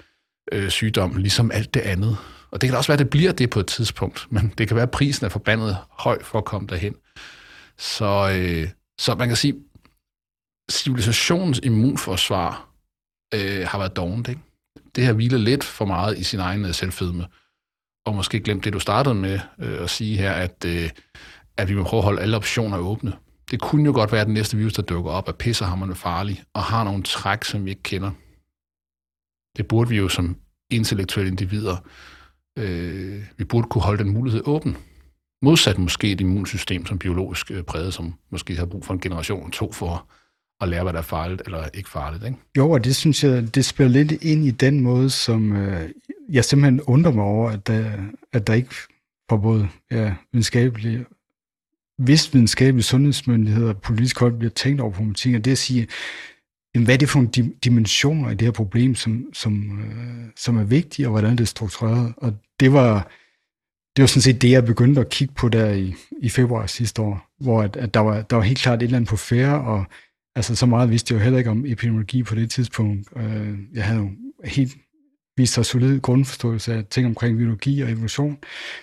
øh, sygdom, ligesom alt det andet. Og det kan også være, at det bliver det på et tidspunkt, men det kan være, at prisen er forbandet høj for at komme derhen. Så, øh, så man kan sige, civilisationens immunforsvar øh, har været dovent, ikke? Det har hvilet lidt for meget i sin egen øh, selvfedme. Og måske glemt det, du startede med øh, at sige her, at, øh, at vi må prøve at holde alle optioner åbne. Det kunne jo godt være, at den næste virus, der dukker op, er pissehammerende farlig, og har nogle træk, som vi ikke kender. Det burde vi jo som intellektuelle individer, øh, vi burde kunne holde den mulighed åben. Modsat måske et immunsystem, som biologisk øh, præget, som måske har brug for en generation to for at lære, hvad der er farligt eller ikke farligt. Ikke? Jo, og det synes jeg, det spiller lidt ind i den måde, som øh, jeg simpelthen undrer mig over, at der, at der ikke fra både ja, videnskabelige, hvis videnskabelige sundhedsmyndigheder og politisk hold bliver tænkt over på det at sige, jamen, hvad er det for nogle dimensioner i det her problem, som, som, øh, som er vigtige, og hvordan det er struktureret. Og det var, det var sådan set det, jeg begyndte at kigge på der i, i februar sidste år, hvor at, at der, var, der var helt klart et eller andet på færre, og altså, så meget vidste jeg jo heller ikke om epidemiologi på det tidspunkt. Øh, jeg havde jo helt vist sig solid grundforståelse af ting omkring biologi og evolution.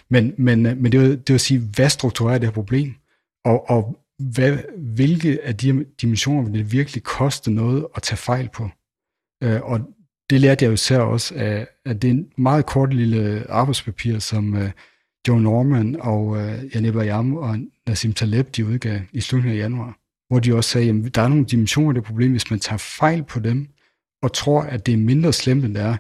Men, men, øh, men det, var, det vil sige, hvad strukturerer det her problem? Og, og hvad, hvilke af de dimensioner vil det virkelig koste noget at tage fejl på? Øh, og det lærte jeg jo især også af, af det meget kort lille arbejdspapir, som uh, Joe Norman og uh, Jan Yam og Nassim Taleb de udgav i slutningen af januar, hvor de også sagde, at der er nogle dimensioner af det problem, hvis man tager fejl på dem, og tror, at det er mindre slemt, end det er,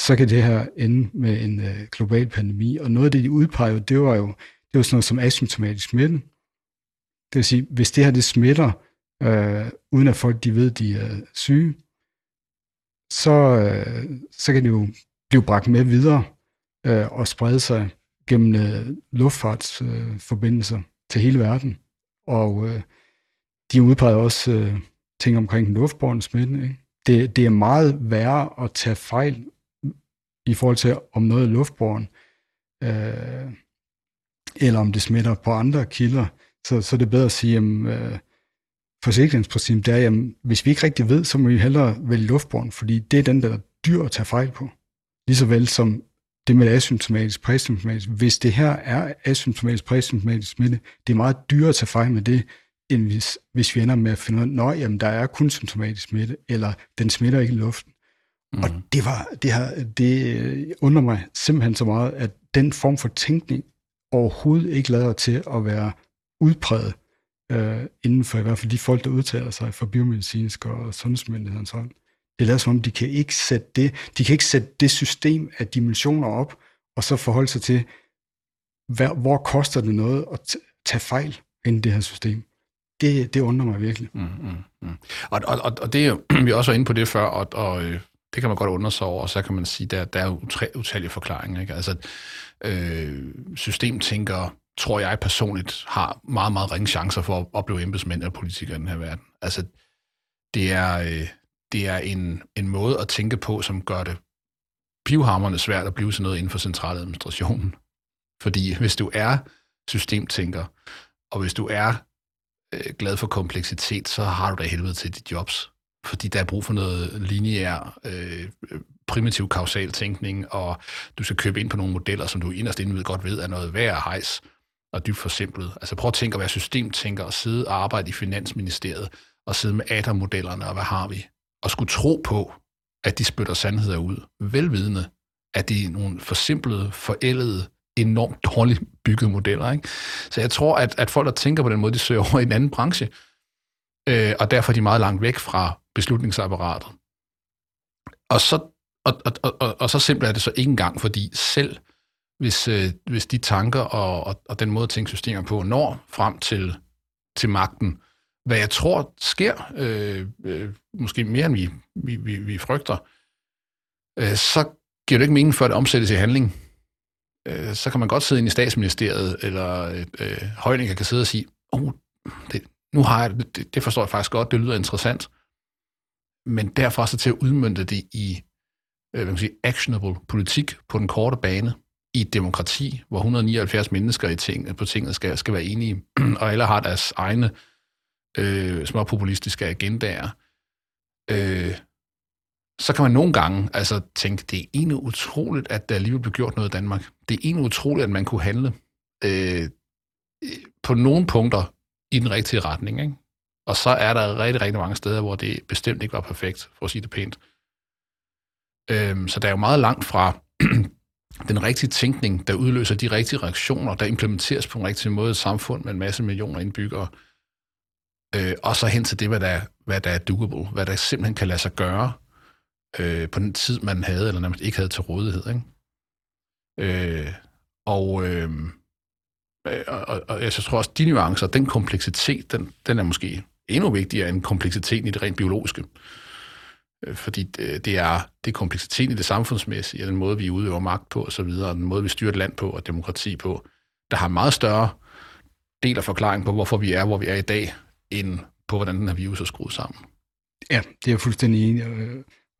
så kan det her ende med en øh, global pandemi. Og noget af det, de udpegede, det var jo det var sådan noget som asymptomatisk smitte. Det vil sige, hvis det her det smitter, øh, uden at folk de ved, de er syge, så, øh, så kan det jo blive bragt med videre øh, og sprede sig gennem øh, luftfartsforbindelser øh, til hele verden. Og øh, de udpeger også øh, ting omkring luftbåren smitte. Ikke? Det, det er meget værre at tage fejl i forhold til, om noget er luftbåren, øh, eller om det smitter på andre kilder, så, så er det bedre at sige, at øh, forsikringsprincip, det er, jamen, hvis vi ikke rigtig ved, så må vi hellere vælge luftbåren, fordi det er den, der er dyr at tage fejl på. Ligeså vel som det med asymptomatisk, præsymptomatisk. Hvis det her er asymptomatisk, præsymptomatisk smitte, det er meget dyrere at tage fejl med det, end hvis, hvis vi ender med at finde ud af, at der er kun symptomatisk smitte, eller den smitter ikke i luften. Mm. Og det, var, det, har, det undrer mig simpelthen så meget, at den form for tænkning overhovedet ikke lader til at være udpræget øh, inden for i hvert fald de folk, der udtaler sig for biomedicinsk og sundhedsmyndighedens hånd. Det lader som om, de kan ikke sætte det, de kan ikke sætte det system af dimensioner op, og så forholde sig til, hvad, hvor koster det noget at tage fejl inden det her system. Det, det undrer mig virkelig. Mm, mm, mm. Og, og, og, det er jo, vi også var inde på det før, og, og øh, det kan man godt undre sig over, og så kan man sige, der, der er utallige forklaringer. Ikke? Altså, øh, systemtænkere tror jeg personligt, har meget, meget ringe chancer for at opleve embedsmænd og politikere i den her verden. Altså, det er, øh, det er en, en måde at tænke på, som gør det pivhammerne svært at blive sådan noget inden for centraladministrationen. Fordi hvis du er systemtænker, og hvis du er øh, glad for kompleksitet, så har du da helvede til dit jobs. Fordi der er brug for noget lineær, øh, primitiv kausal tænkning, og du skal købe ind på nogle modeller, som du inderst inden ved godt ved er noget værd at hejs og dybt forsimplet. Altså prøv at tænke at være systemtænker og sidde og arbejde i Finansministeriet og sidde med ADA-modellerne og hvad har vi? Og skulle tro på, at de spytter sandheder ud, velvidende, at det er nogle forsimplede, forældede, enormt dårligt byggede modeller. Ikke? Så jeg tror, at, at folk, der tænker på den måde, de søger over i en anden branche, øh, og derfor er de meget langt væk fra beslutningsapparatet. Og så, og, og, og, og så simpelt er det så ikke engang, fordi selv hvis, øh, hvis de tanker og, og, og den måde at tænke systemer på når frem til, til magten. Hvad jeg tror sker, øh, øh, måske mere end vi, vi, vi, vi frygter, øh, så giver det ikke mening for at omsættes i handling. Øh, så kan man godt sidde ind i statsministeriet, eller øh, øh Højninger kan sidde og sige, oh, det, nu har jeg det, det forstår jeg faktisk godt, det lyder interessant. Men derfra så til at udmønte det i øh, hvad man sige, actionable politik på den korte bane i et demokrati, hvor 179 mennesker i ting, på tinget skal, skal være enige, og alle har deres egne øh, små populistiske agendaer, øh, så kan man nogle gange altså, tænke, det er egentlig utroligt, at der alligevel blev gjort noget i Danmark. Det er egentlig utroligt, at man kunne handle øh, på nogle punkter i den rigtige retning. Ikke? Og så er der rigtig, rigtig mange steder, hvor det bestemt ikke var perfekt, for at sige det pænt. Øh, så der er jo meget langt fra den rigtige tænkning, der udløser de rigtige reaktioner, der implementeres på en rigtig måde i et samfund med en masse millioner indbyggere, øh, og så hen til det, hvad der, hvad der er doable, hvad der simpelthen kan lade sig gøre øh, på den tid, man havde, eller nærmest ikke havde til rådighed. Ikke? Øh, og, øh, og, og jeg tror også, de nuancer, den kompleksitet, den, den er måske endnu vigtigere end kompleksiteten i det rent biologiske. Øh, fordi det, det er, det er kompleksiteten i det samfundsmæssige, den måde, vi udøver magt på osv., og den måde, vi styrer et land på og demokrati på, der har meget større del af forklaring på, hvorfor vi er, hvor vi er i dag, end på, hvordan den her virus er skruet sammen. Ja, det er jeg fuldstændig enig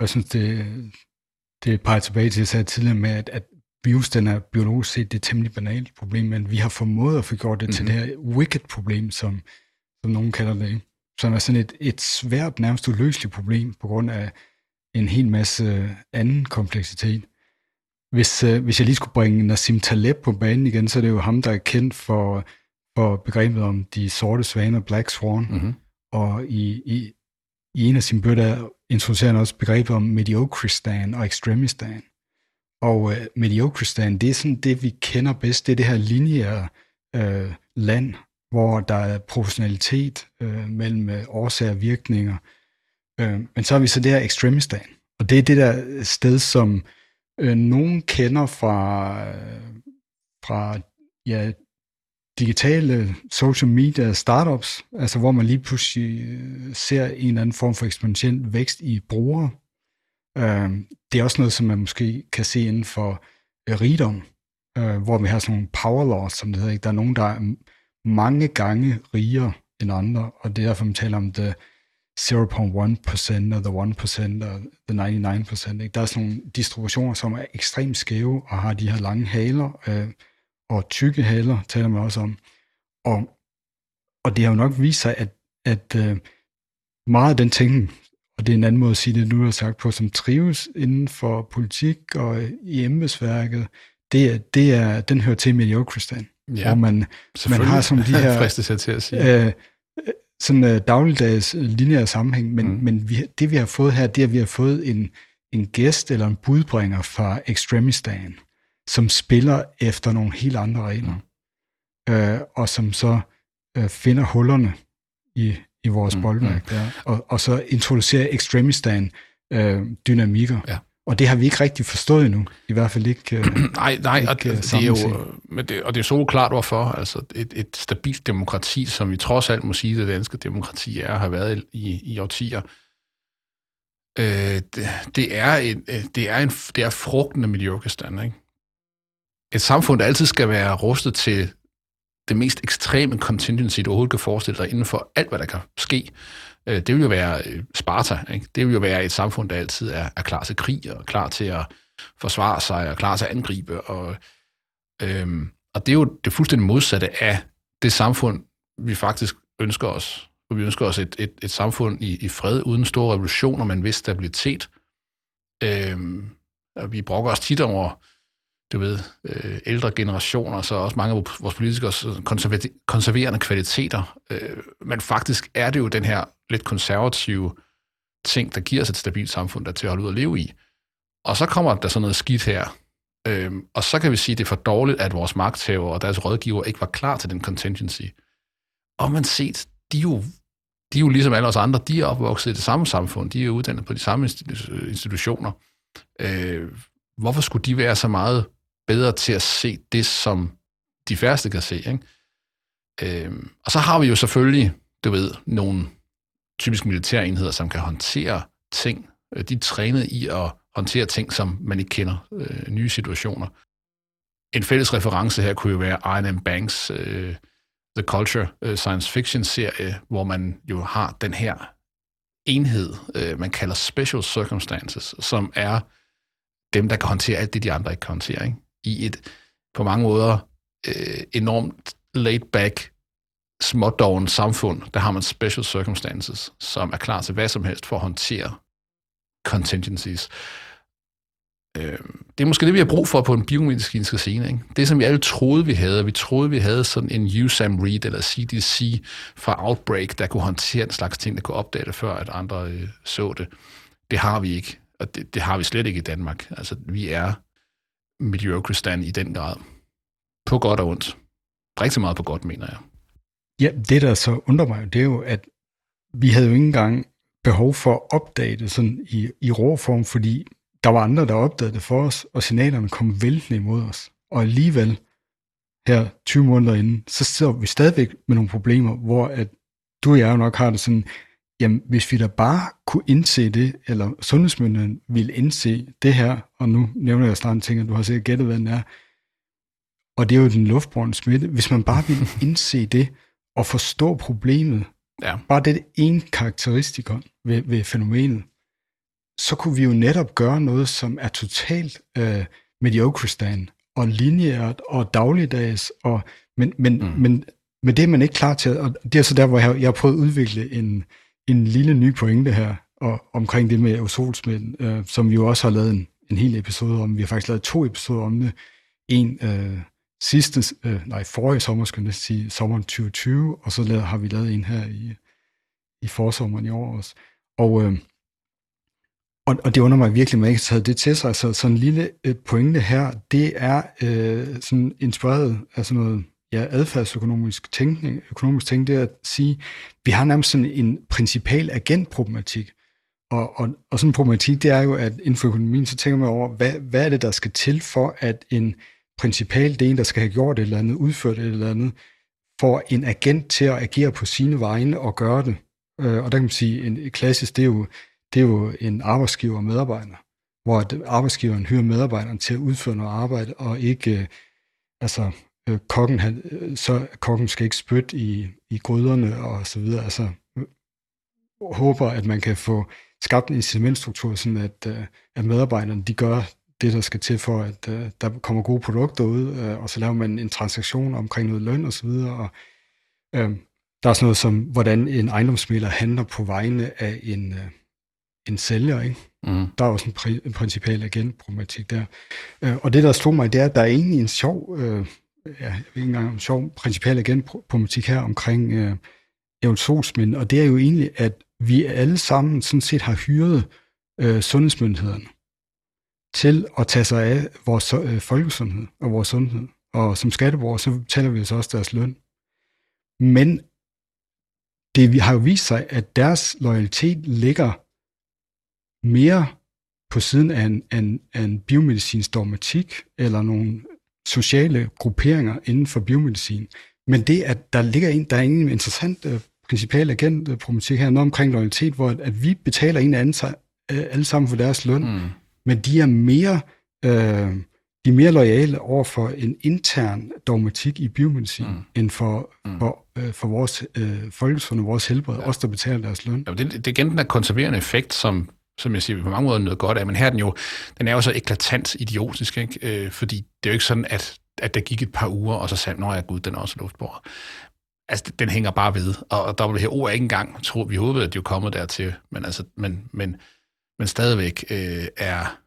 og jeg synes, det, det peger tilbage til, jeg sagde tidligere med, at, at virus, den er biologisk set det er temmelig banalt problem, men vi har formået at få gjort det mm-hmm. til mhm. det her wicked problem, som, som nogen kalder det, som er sådan et, et svært, nærmest uløseligt problem på grund af en hel masse anden kompleksitet. Hvis, uh, hvis jeg lige skulle bringe Nassim Taleb på banen igen, så er det jo ham, der er kendt for, for begrebet om de sorte svaner, Black Swan, mm-hmm. og i, i, i en af sine bøger, introducerer han også begrebet om mediocristan og extremistan. Og uh, mediocristan, det er sådan det, vi kender bedst. Det er det her lineære uh, land, hvor der er professionalitet øh, mellem øh, årsager og virkninger. Øh, men så har vi så det her extremistan. Og det er det der sted, som øh, nogen kender fra, øh, fra ja, digitale social media startups, altså hvor man lige pludselig øh, ser en eller anden form for eksponentiel vækst i brugere. Øh, det er også noget, som man måske kan se inden for øh, rigdom, øh, hvor vi har sådan nogle power laws, som det hedder. Ikke? Der er nogen, der er mange gange rigere end andre, og det er derfor, man taler om the 0.1% og the 1% og the 99%. Ikke? Der er sådan nogle distributioner, som er ekstremt skæve og har de her lange haler, øh, og tykke haler taler man også om. Og, og det har jo nok vist sig, at, at øh, meget af den tænkning, og det er en anden måde at sige det, nu har sagt på, som trives inden for politik og i embedsværket, det, er, det er, den hører til mediocristan. Ja, hvor man, man har sådan de her fristes til at sige. Uh, sådan uh, dagligdags lineære sammenhæng, men, mm. men vi, det vi har fået her, det er, at vi har fået en, en gæst eller en budbringer fra Extremistan, som spiller efter nogle helt andre regler, mm. øh, og som så øh, finder hullerne i, i vores mm. boldværk, mm. der, og, og så introducerer ekstremistan øh, dynamikker. Ja. Og det har vi ikke rigtig forstået endnu, i hvert fald ikke øh, Nej, nej, ikke, og, det, det er jo, men det, og det er så klart hvorfor. Altså et, et stabilt demokrati, som vi trods alt må sige, det danske demokrati er, har været i, i årtier, øh, det, det, er en, øh, det, er en, det er frugten af miljøkastand, ikke? et samfund, der altid skal være rustet til det mest ekstreme contingency, du overhovedet kan forestille dig inden for alt, hvad der kan ske. Øh, det vil jo være øh, Sparta. Ikke? Det vil jo være et samfund, der altid er, er klar til krig og klar til at forsvare sig og klar til at angribe. Og, øhm, og det er jo det fuldstændig modsatte af det samfund, vi faktisk ønsker os. Vi ønsker os et, et, et samfund i, i fred, uden store revolutioner, men vis stabilitet. Øhm, og vi brokker os tit over du ved, øh, ældre generationer, så også mange af vores politikers konserverende kvaliteter. Øh, men faktisk er det jo den her lidt konservative ting, der giver os et stabilt samfund, der er til at holde ud at leve i. Og så kommer der sådan noget skidt her. Øhm, og så kan vi sige, at det er for dårligt, at vores magthavere og deres rådgiver ikke var klar til den contingency. Og man set, de er jo, de er jo ligesom alle os andre, de er opvokset i det samme samfund, de er uddannet på de samme institutioner. Øh, hvorfor skulle de være så meget bedre til at se det, som de færreste kan se. Ikke? Øh, og så har vi jo selvfølgelig, du ved, nogle typisk militære enheder, som kan håndtere ting. Øh, de er trænet i at håndtere ting, som man ikke kender, øh, nye situationer. En fælles reference her kunne jo være Iron M. Banks øh, The Culture øh, science fiction serie, hvor man jo har den her enhed, øh, man kalder Special Circumstances, som er dem, der kan håndtere alt det, de andre ikke kan håndtere. Ikke? I et på mange måder øh, enormt laid back, smådoven samfund, der har man special circumstances, som er klar til hvad som helst for at håndtere contingencies. Øh, det er måske det, vi har brug for på en biomedicinsk scene. Ikke? Det, som vi alle troede, vi havde. Vi troede, vi havde sådan en USAM Read eller CDC fra Outbreak, der kunne håndtere en slags ting, der kunne opdage det, før at andre øh, så det. Det har vi ikke, og det, det har vi slet ikke i Danmark. Altså, vi er miljøkristan i den grad. På godt og ondt. Rigtig meget på godt, mener jeg. Ja, det der så undrer mig, det er jo, at vi havde jo ikke engang behov for at opdage det sådan i, i rå form, fordi der var andre, der opdagede det for os, og signalerne kom væltende imod os. Og alligevel, her 20 måneder inden, så sidder vi stadigvæk med nogle problemer, hvor at du og jeg jo nok har det sådan, jamen hvis vi da bare kunne indse det, eller sundhedsmyndigheden ville indse det her, og nu nævner jeg snart en ting, at du har sikkert gættet, hvad den er, og det er jo den luftbårne smitte. Hvis man bare ville indse det, og forstå problemet, ja. bare det ene karakteristikon ved, ved fænomenet, så kunne vi jo netop gøre noget, som er totalt øh, mediocre og lineært og dagligdags, og, men, men, mm. men, men det er man ikke klar til, og det er så der, hvor jeg, jeg har prøvet at udvikle en, en lille ny pointe her, og, omkring det med aerosolsmitten, øh, som vi jo også har lavet en, en hel episode om. Vi har faktisk lavet to episoder om det. En øh, sidste, øh, nej, forrige sommer, skal jeg sige, sommeren 2020, og så lavede, har vi lavet en her i, i forsommeren i år også. Og, øh, og, og det undrer mig virkelig, at man ikke har taget det til sig. Så sådan en lille øh, pointe her, det er øh, sådan inspireret af sådan noget ja, adfærdsøkonomisk tænkning, økonomisk tænkning, det er at sige, vi har nærmest sådan en principal agentproblematik. Og, og, og sådan en problematik, det er jo, at inden for økonomien, så tænker man over, hvad, hvad er det, der skal til for, at en principal, det er en, der skal have gjort et eller andet, udført et eller andet, får en agent til at agere på sine vegne og gøre det. Øh, og der kan man sige, en klassisk, det er jo, det er jo en arbejdsgiver og medarbejder, hvor arbejdsgiveren hyrer medarbejderen til at udføre noget arbejde, og ikke, øh, altså, øh, kokken, han, øh, så kokken skal ikke spytte i, i gryderne og så videre. Altså, håber, at man kan få skabt en incitamentstruktur, sådan at, øh, at medarbejderne de gør det, der skal til for, at uh, der kommer gode produkter ud, uh, og så laver man en transaktion omkring noget løn og så videre. Og, uh, der er sådan noget som, hvordan en ejendomsmælder handler på vegne af en, uh, en sælger. Ikke? Mm. Der er også en, pri- en principal agentproblematik der. Uh, og det, der slog mig, det er, at der er egentlig en sjov, uh, ja, jeg ved ikke engang, en sjov principal agentproblematik her omkring uh, eventuelt og det er jo egentlig, at vi alle sammen sådan set har hyret uh, sundhedsmyndighederne til at tage sig af vores øh, folkesundhed og vores sundhed. Og som skatteborger, så betaler vi så også deres løn. Men det har jo vist sig, at deres loyalitet ligger mere på siden af en, en, en biomedicinsk dogmatik eller nogle sociale grupperinger inden for biomedicin. Men det, at der ligger en, der er en interessant øh, uh, principal agentproblematik her, noget omkring loyalitet, hvor at, at vi betaler en anden uh, alle sammen for deres løn, mm men de er mere, øh, de er mere lojale over for en intern dogmatik i biomedicin, mm. end for, mm. for, øh, for vores øh, folkesundhed, vores helbred, ja. os der betaler deres løn. Ja, det, det er igen den der konserverende effekt, som, som jeg siger, vi på mange måder noget godt af, men her er den jo, den er jo så eklatant idiotisk, ikke? Øh, fordi det er jo ikke sådan, at, at der gik et par uger, og så sagde når jeg gud, den er også luftbord. Altså, den hænger bare ved, og WHO er ikke engang, tror vi håbede, at de er kommet dertil, men altså, men, men men stadigvæk øh, er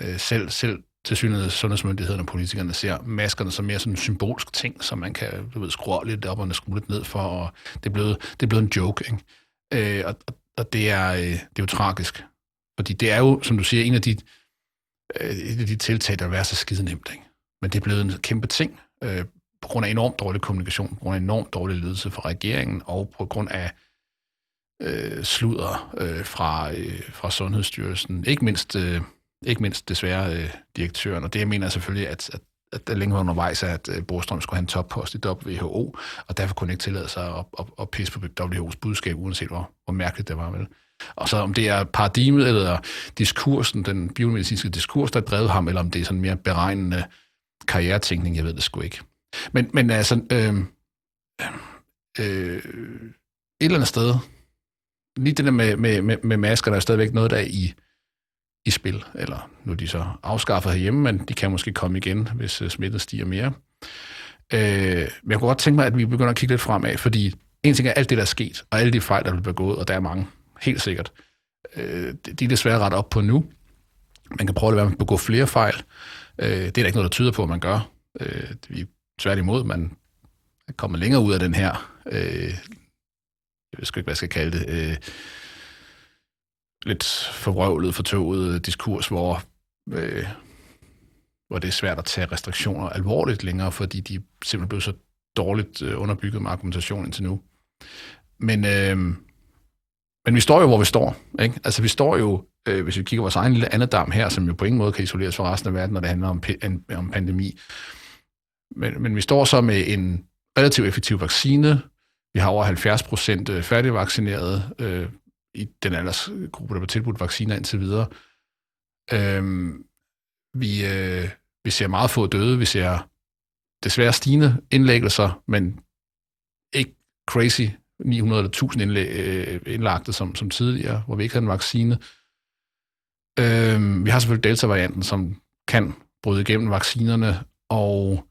øh, selv, selv til synligheden sundhedsmyndighederne og politikerne ser maskerne som mere sådan en symbolsk ting, som man kan du ved, skrue lidt op og skrue lidt ned for, og det er blevet, det er blevet en joke. Ikke? Øh, og, og det, er, øh, det er jo tragisk. Fordi det er jo, som du siger, en af de, øh, et af de tiltag, der vil være så skide nemt. Ikke? Men det er blevet en kæmpe ting, øh, på grund af enormt dårlig kommunikation, på grund af enormt dårlig ledelse fra regeringen, og på grund af øh, sludder øh, fra, øh, fra Sundhedsstyrelsen. Ikke mindst, øh, ikke mindst desværre øh, direktøren. Og det jeg mener selvfølgelig, at, at, at der længe var undervejs, at øh, Borstrøm skulle have en toppost i WHO, og derfor kunne han ikke tillade sig at, at, at pisse på WHO's budskab, uanset hvor, hvor mærkeligt det var. Vel? Og så om det er paradigmet eller diskursen, den biomedicinske diskurs, der drev ham, eller om det er sådan mere beregnende karrieretænkning, jeg ved det sgu ikke. Men, men altså, øh, øh, et eller andet sted, lige det der med, med, med, med masker, der er stadigvæk noget, der er i, i spil, eller nu er de så afskaffet herhjemme, men de kan måske komme igen, hvis smitten smittet stiger mere. Øh, men jeg kunne godt tænke mig, at vi begynder at kigge lidt fremad, fordi en ting er alt det, der er sket, og alle de fejl, der er begået, og der er mange, helt sikkert. Øh, de er desværre ret op på nu. Man kan prøve at være med at begå flere fejl. Øh, det er der ikke noget, der tyder på, at man gør. Øh, vi tværtimod, man er kommet længere ud af den her, øh, jeg ved ikke, hvad jeg skal kalde det, øh, lidt forvrøvlet, fortoget diskurs, hvor, øh, hvor det er svært at tage restriktioner alvorligt længere, fordi de simpelthen blev så dårligt øh, underbygget med argumentation indtil nu. Men, øh, men vi står jo, hvor vi står. Ikke? Altså vi står jo, øh, hvis vi kigger vores egen lille andedam her, som jo på ingen måde kan isoleres fra resten af verden, når det handler om, en, om pandemi. Men, men vi står så med en relativt effektiv vaccine. Vi har over 70 procent øh, færdigvaccinerede øh, i den aldersgruppe, der var tilbudt vacciner indtil videre. Øh, vi, øh, vi ser meget få døde, vi ser desværre stigende indlæggelser, men ikke crazy 900 eller 1000 indlæg, øh, indlagte som, som tidligere, hvor vi ikke havde en vaccine. Øh, vi har selvfølgelig Delta-varianten, som kan bryde igennem vaccinerne og,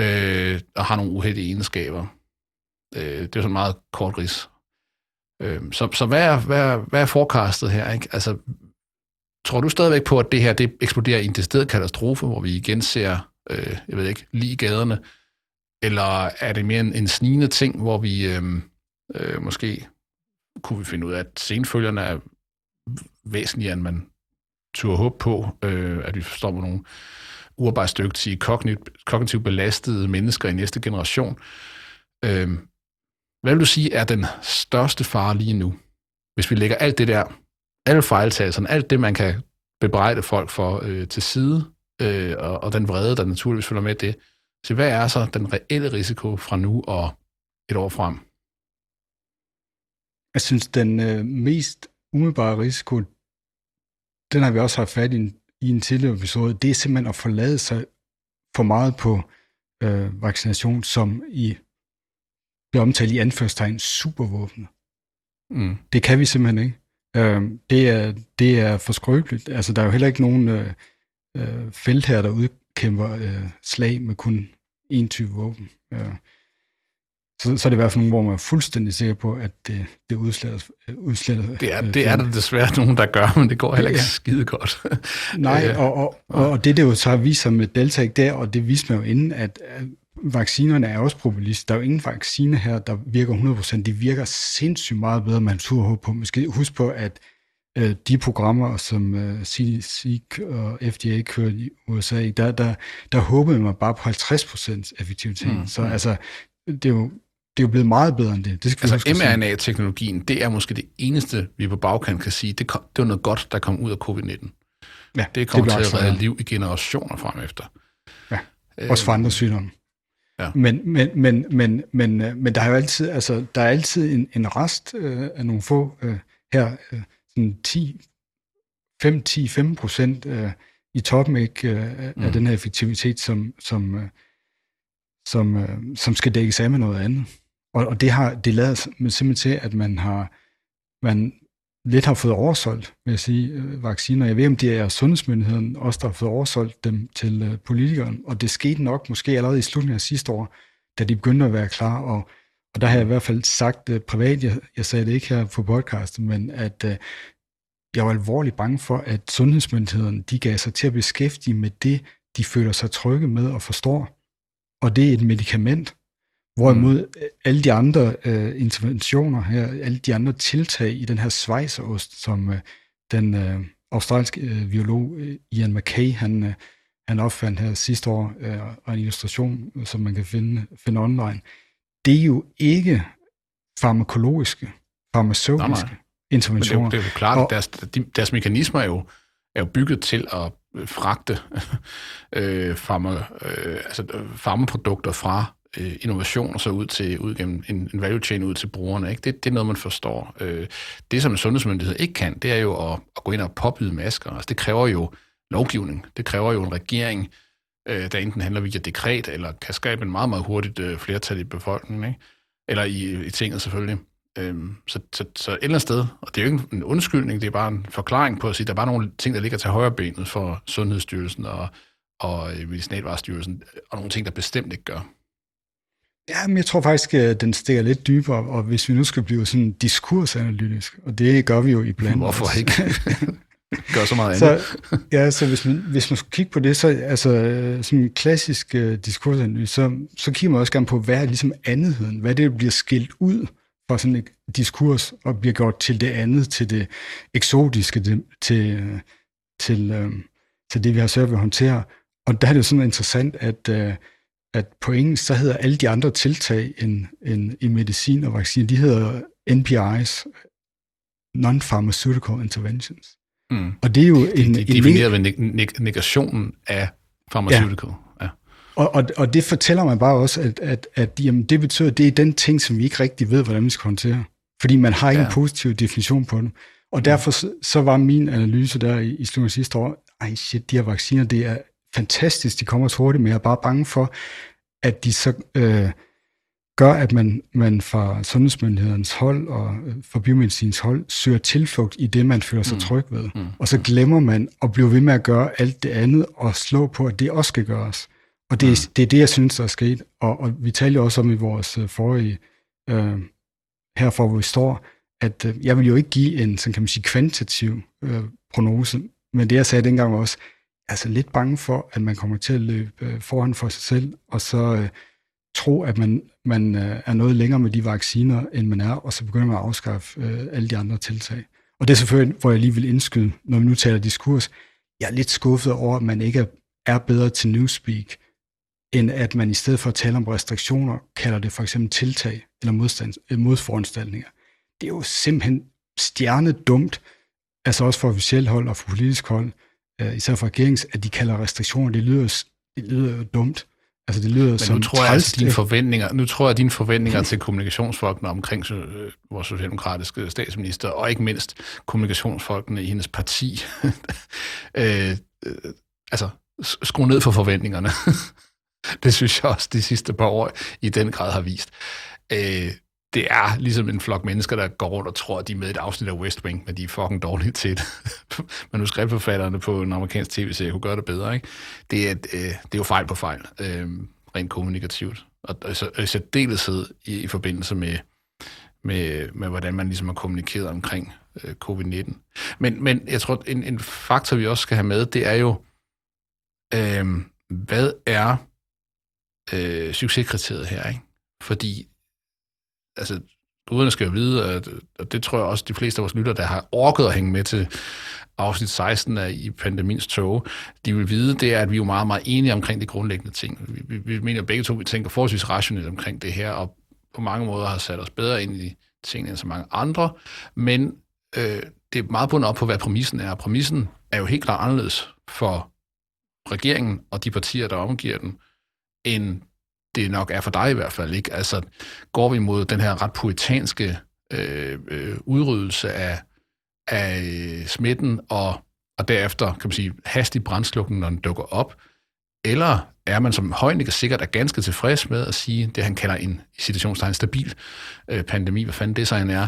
øh, og har nogle uheldige egenskaber. Øh, det er sådan meget kort ris. Øh, så så hvad, er, hvad, er, hvad er forecastet her? Ikke? Altså, tror du stadigvæk på, at det her det eksploderer i en decideret katastrofe, hvor vi igen ser, øh, jeg ved ikke, lige gaderne? Eller er det mere en, en snigende ting, hvor vi øh, øh, måske kunne vi finde ud af, at senfølgerne er væsentligere, end man turde håbe på, øh, at vi forstår med nogle uarbejdsdygtige, kognitivt, kognitivt belastede mennesker i næste generation. Øh, hvad vil du sige er den største fare lige nu, hvis vi lægger alt det der, alle fejltagelserne, alt det, man kan bebrejde folk for øh, til side, øh, og, og den vrede, der naturligvis følger med det. Så hvad er så den reelle risiko fra nu og et år frem? Jeg synes, den øh, mest umiddelbare risiko, den har vi også haft fat i, i en tidligere episode, det er simpelthen at forlade sig for meget på øh, vaccination, som i bliver omtalt i anførstegn supervåben. Mm. Det kan vi simpelthen ikke. Øh, det, er, det er for skrøbeligt. Altså, der er jo heller ikke nogen øh, øh, felt her, der udkæmper øh, slag med kun én type våben. Øh, så, så er det i hvert fald nogen, hvor man er fuldstændig sikker på, at det, det udslætter. udslætter det er, det er der desværre nogen, der gør, men det går heller ikke ja. skide godt. Nej, og, og, og, og det, det jo så har vist sig med Delta ikke der, og det viste man jo inden, at, at vaccinerne er også populistiske. Der er jo ingen vaccine her, der virker 100%. De virker sindssygt meget bedre, man turde håbe på. Måske husk på, at øh, de programmer, som øh, CDC og FDA kørte i USA, der, der, der håbede man bare på 50% effektivitet. Mm. Så altså, det er jo det er jo blevet meget bedre end det. det skal altså mRNA-teknologien, det er måske det eneste, vi på bagkant kan sige, det, kom, det var noget godt, der kom ud af covid-19. Ja, det kommer til at redde liv i generationer frem efter. Ja, også for andre sygdomme. Ja. Men, men, men, men, men, øh, men der er jo altid, altså, der er altid en, en rest øh, af nogle få øh, her, øh, sådan 10, 5, 10, 15 procent øh, i toppen ikke, øh, mm. af den her effektivitet, som, som, øh, som, øh, som skal dækkes af med noget andet. Og, og det har det lader simpelthen til, at man har man lidt har fået oversolgt, vil jeg sige, øh, vacciner. Jeg ved, om det er sundhedsmyndigheden også, der har fået oversolgt dem til øh, politikeren. Og det skete nok måske allerede i slutningen af sidste år, da de begyndte at være klar. Og, og der har jeg i hvert fald sagt uh, privat, jeg, jeg sagde det ikke her på podcasten, men at uh, jeg var alvorligt bange for, at sundhedsmyndigheden de gav sig til at beskæftige med det, de føler sig trygge med og forstår. Og det er et medicament. Hvorimod mm. alle de andre øh, interventioner her, alle de andre tiltag i den her svejserost, som øh, den øh, australske øh, biolog øh, Ian McKay, han, øh, han opfandt her sidste år, øh, og en illustration, som man kan finde, finde online, det er jo ikke farmakologiske, farmaceutiske nej, nej. interventioner. Men det, er jo, det er jo klart, at deres, de, deres mekanismer er jo, er jo bygget til at fragte øh, farma, øh, altså farmaprodukter fra øh, innovation så ud til ud gennem en, en value chain ud til brugerne. Ikke? Det, det er noget, man forstår. Øh, det, som en sundhedsmyndighed ikke kan, det er jo at, at gå ind og påbyde masker. Altså, det kræver jo lovgivning. Det kræver jo en regering, øh, der enten handler via dekret, eller kan skabe en meget, meget hurtigt øh, flertal i befolkningen. Ikke? Eller i, i tinget selvfølgelig. Øhm, så, så, så et eller andet sted, og det er jo ikke en undskyldning, det er bare en forklaring på at sige, at der er bare nogle ting, der ligger til højre benet for Sundhedsstyrelsen og, og øh, Medicinalvarestyrelsen, og nogle ting, der bestemt ikke gør. Ja, men jeg tror faktisk, at den stikker lidt dybere, og hvis vi nu skal blive sådan diskursanalytisk, og det gør vi jo i blandt Hvorfor ikke? gør så meget andet. Så, ja, så hvis man, hvis man skulle kigge på det, så altså sådan en klassisk uh, diskursanalyse, så, så kigger man også gerne på, hvad er ligesom andetheden, hvad det bliver skilt ud fra sådan et diskurs, og bliver gjort til det andet, til det eksotiske, til, til, til, uh, til det, vi har sørget ved at håndtere. Og der er det sådan interessant, at uh, at på engelsk, så hedder alle de andre tiltag end, end i medicin og vaccine, de hedder NPIs, Non-Pharmaceutical Interventions. Mm. Og det er jo en... De, de definerer ved neg- negationen af pharmaceutical. Ja. ja. Og, og, og det fortæller man bare også, at, at, at jamen, det betyder, at det er den ting, som vi ikke rigtig ved, hvordan vi skal håndtere. Fordi man har ikke ja. en positiv definition på det. Og derfor så, så var min analyse der i, i slutningen af sidste år, ej shit, de her vacciner, det er fantastisk, de kommer så hurtigt, men jeg er bare bange for, at de så øh, gør, at man, man fra sundhedsmyndighedens hold og øh, fra biomedicins hold søger tilflugt i det, man føler sig mm. tryg ved. Mm. Og så glemmer man at blive ved med at gøre alt det andet og slå på, at det også skal gøres. Og det, mm. det er det, jeg synes, der er sket. Og, og vi talte jo også om i vores øh, forrige, øh, herfor hvor vi står, at øh, jeg vil jo ikke give en, sådan kan man sige, kvantitativ øh, prognose, men det jeg sagde dengang også, altså lidt bange for, at man kommer til at løbe øh, foran for sig selv, og så øh, tro, at man, man øh, er noget længere med de vacciner, end man er, og så begynder man at afskaffe øh, alle de andre tiltag. Og det er selvfølgelig, hvor jeg lige vil indskyde, når vi nu taler diskurs, jeg er lidt skuffet over, at man ikke er bedre til newspeak, end at man i stedet for at tale om restriktioner, kalder det for eksempel tiltag eller modstands, øh, modforanstaltninger. Det er jo simpelthen stjernedumt, altså også for officielt hold og for politisk hold, øh, især fra regerings, at de kalder restriktioner, det lyder, det lyder jo dumt. Altså det lyder Men som nu tror jeg, altså, dine forventninger, nu tror jeg, at dine forventninger til kommunikationsfolkene omkring øh, vores socialdemokratiske statsminister, og ikke mindst kommunikationsfolkene i hendes parti, øh, øh, altså skru ned for forventningerne. det synes jeg også de sidste par år i den grad har vist. Øh, det er ligesom en flok mennesker, der går rundt og tror, at de er med i et afsnit af West Wing, men de er fucking dårlige til det. Manuskriptforfatterne på en amerikansk tv-serie kunne gøre det bedre. Ikke? Det, er, øh, det er jo fejl på fejl, øh, rent kommunikativt. Og, og, og i særdeleshed i, i forbindelse med, med, med, hvordan man ligesom har kommunikeret omkring øh, covid-19. Men, men jeg tror, en, en faktor, vi også skal have med, det er jo, øh, hvad er øh, succeskriteriet her? Ikke? Fordi altså, uden skal jo vide, at, og det tror jeg også, de fleste af vores lytter, der har orket at hænge med til afsnit 16 af i pandemiens tog, de vil vide, det er, at vi er jo meget, meget enige omkring de grundlæggende ting. Vi, vi, vi mener begge to, vi tænker forholdsvis rationelt omkring det her, og på mange måder har sat os bedre ind i tingene end så mange andre, men øh, det er meget bundet op på, hvad præmissen er. Præmissen er jo helt klart anderledes for regeringen og de partier, der omgiver den, end det nok er for dig i hvert fald. ikke. Altså, går vi mod den her ret puritanske øh, øh, udryddelse af, af øh, smitten, og, og derefter, kan man sige, hastig brændslukken, når den dukker op, eller er man som Højnikker sikkert er ganske tilfreds med at sige det, han kalder en i situationstegn stabil øh, pandemi, hvad fanden det så han er,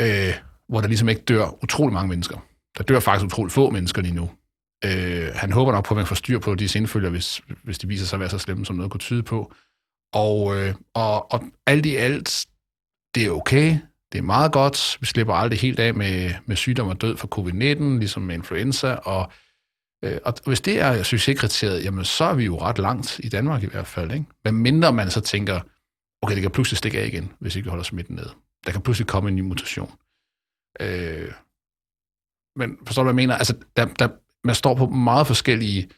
øh, hvor der ligesom ikke dør utrolig mange mennesker. Der dør faktisk utrolig få mennesker lige nu. Øh, han håber nok på, at man får styr på de senfølger, hvis, hvis de viser sig at være så slemme, som noget kunne tyde på. Og, øh, og, og alt i alt, det er okay. Det er meget godt. Vi slipper aldrig helt af med, med sygdom og død fra covid-19, ligesom med influenza. Og, øh, og hvis det er succeskriteriet, jamen så er vi jo ret langt i Danmark i hvert fald. Ikke? Men mindre man så tænker, okay, det kan pludselig stikke af igen, hvis ikke vi holder smitten ned. Der kan pludselig komme en ny mutation. Øh, men forstår du, hvad jeg mener? Altså, der, der, man står på meget forskellige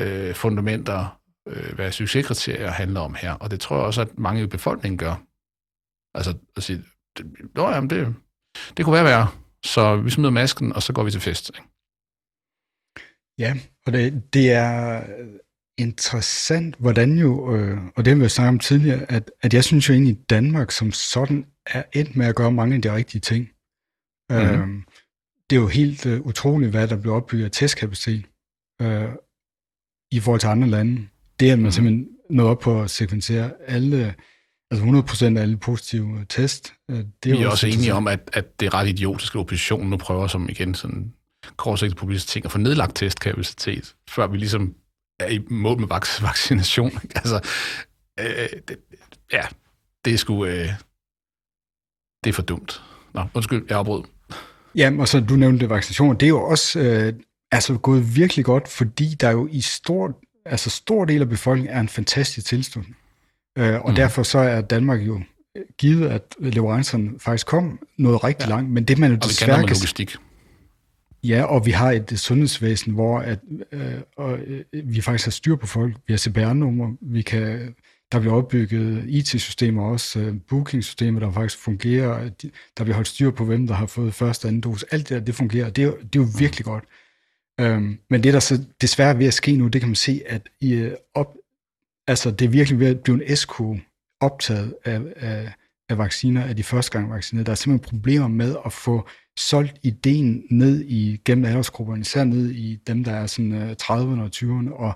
øh, fundamenter, øh, hvad succeskriterier handler om her, og det tror jeg også, at mange i befolkningen gør. Altså at sige, Nå, jamen det, det kunne være værre, så vi smider masken, og så går vi til fest. Ikke? Ja, og det, det er interessant, hvordan jo, øh, og det har vi jo snakket om tidligere, at, at jeg synes jo egentlig, at Danmark som sådan er endt med at gøre mange af de rigtige ting. Mm. Øh, det er jo helt øh, utroligt, hvad der bliver opbygget af testkapacitet øh, i forhold til andre lande. Det er, at man mm. simpelthen nået op på at sekvensere alle, altså 100% af alle positive test. Øh, det er Vi er også enige om, at, at det er ret idiotisk, at oppositionen nu prøver som igen sådan kortsigtet populistisk ting at få nedlagt testkapacitet, før vi ligesom er i mål med vaccination. altså, øh, det, ja, det er sgu... Øh, det er for dumt. Nå, undskyld, jeg afbrød. Ja, og så du nævnte vaccination. Det er jo også øh, altså gået virkelig godt, fordi der jo i stor, altså stor del af befolkningen er en fantastisk tilslutning. Øh, og mm. derfor så er Danmark jo givet, at leverancerne faktisk kom noget rigtig ja. langt, men det man jo desværre kan... logistik. Ja, og vi har et sundhedsvæsen, hvor at, øh, og, øh, vi faktisk har styr på folk. Vi har CPR-nummer, vi kan, der bliver opbygget IT-systemer også, øh, booking-systemer, der faktisk fungerer. Der bliver holdt styr på, hvem der har fået første og anden dose. Alt det der, det fungerer. Det er, jo, det er jo virkelig godt. Øhm, men det, der så desværre er ved at ske nu, det kan man se, at i, øh, op, altså, det er virkelig ved at blive en SQ optaget af, af, af vacciner, af de første gang vacciner. Der er simpelthen problemer med at få solgt ideen ned i gennem aldersgrupperne, især ned i dem, der er sådan øh, 30'erne og 20'erne, og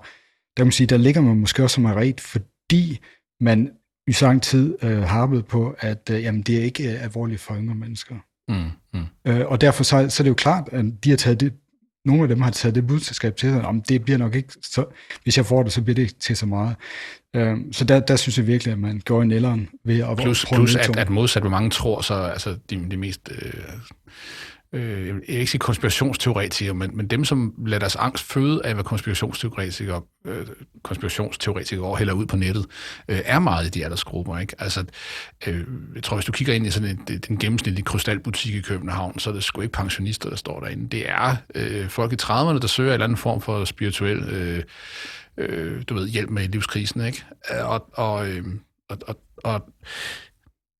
der kan man sige, der ligger man måske også som ret, ret, fordi man i så lang tid uh, harpet på, at uh, jamen, det er ikke uh, alvorligt for yngre mennesker. Mm, mm. Uh, og derfor så, så er det jo klart, at de har taget det, nogle af dem har taget det budskab til sig, om det bliver nok ikke, så, hvis jeg får det, så bliver det ikke til så meget. Uh, så der, der synes jeg virkelig, at man går i nælderen ved at plus, prøve Plus at, at modsat, hvor mange tror, så altså de, de mest... Øh øh, jeg vil ikke sige konspirationsteoretikere, men, men dem, som lader deres angst føde af, hvad konspirationsteoretikere, øh, konspirationsteoretikere over hælder ud på nettet, øh, er meget i de aldersgrupper. Ikke? Altså, øh, jeg tror, hvis du kigger ind i sådan en, den gennemsnitlige krystalbutik i København, så er det sgu ikke pensionister, der står derinde. Det er øh, folk i 30'erne, der søger en eller anden form for spirituel øh, øh, du ved, hjælp med livskrisen. Ikke? Øh, og, og, øh, og, og, og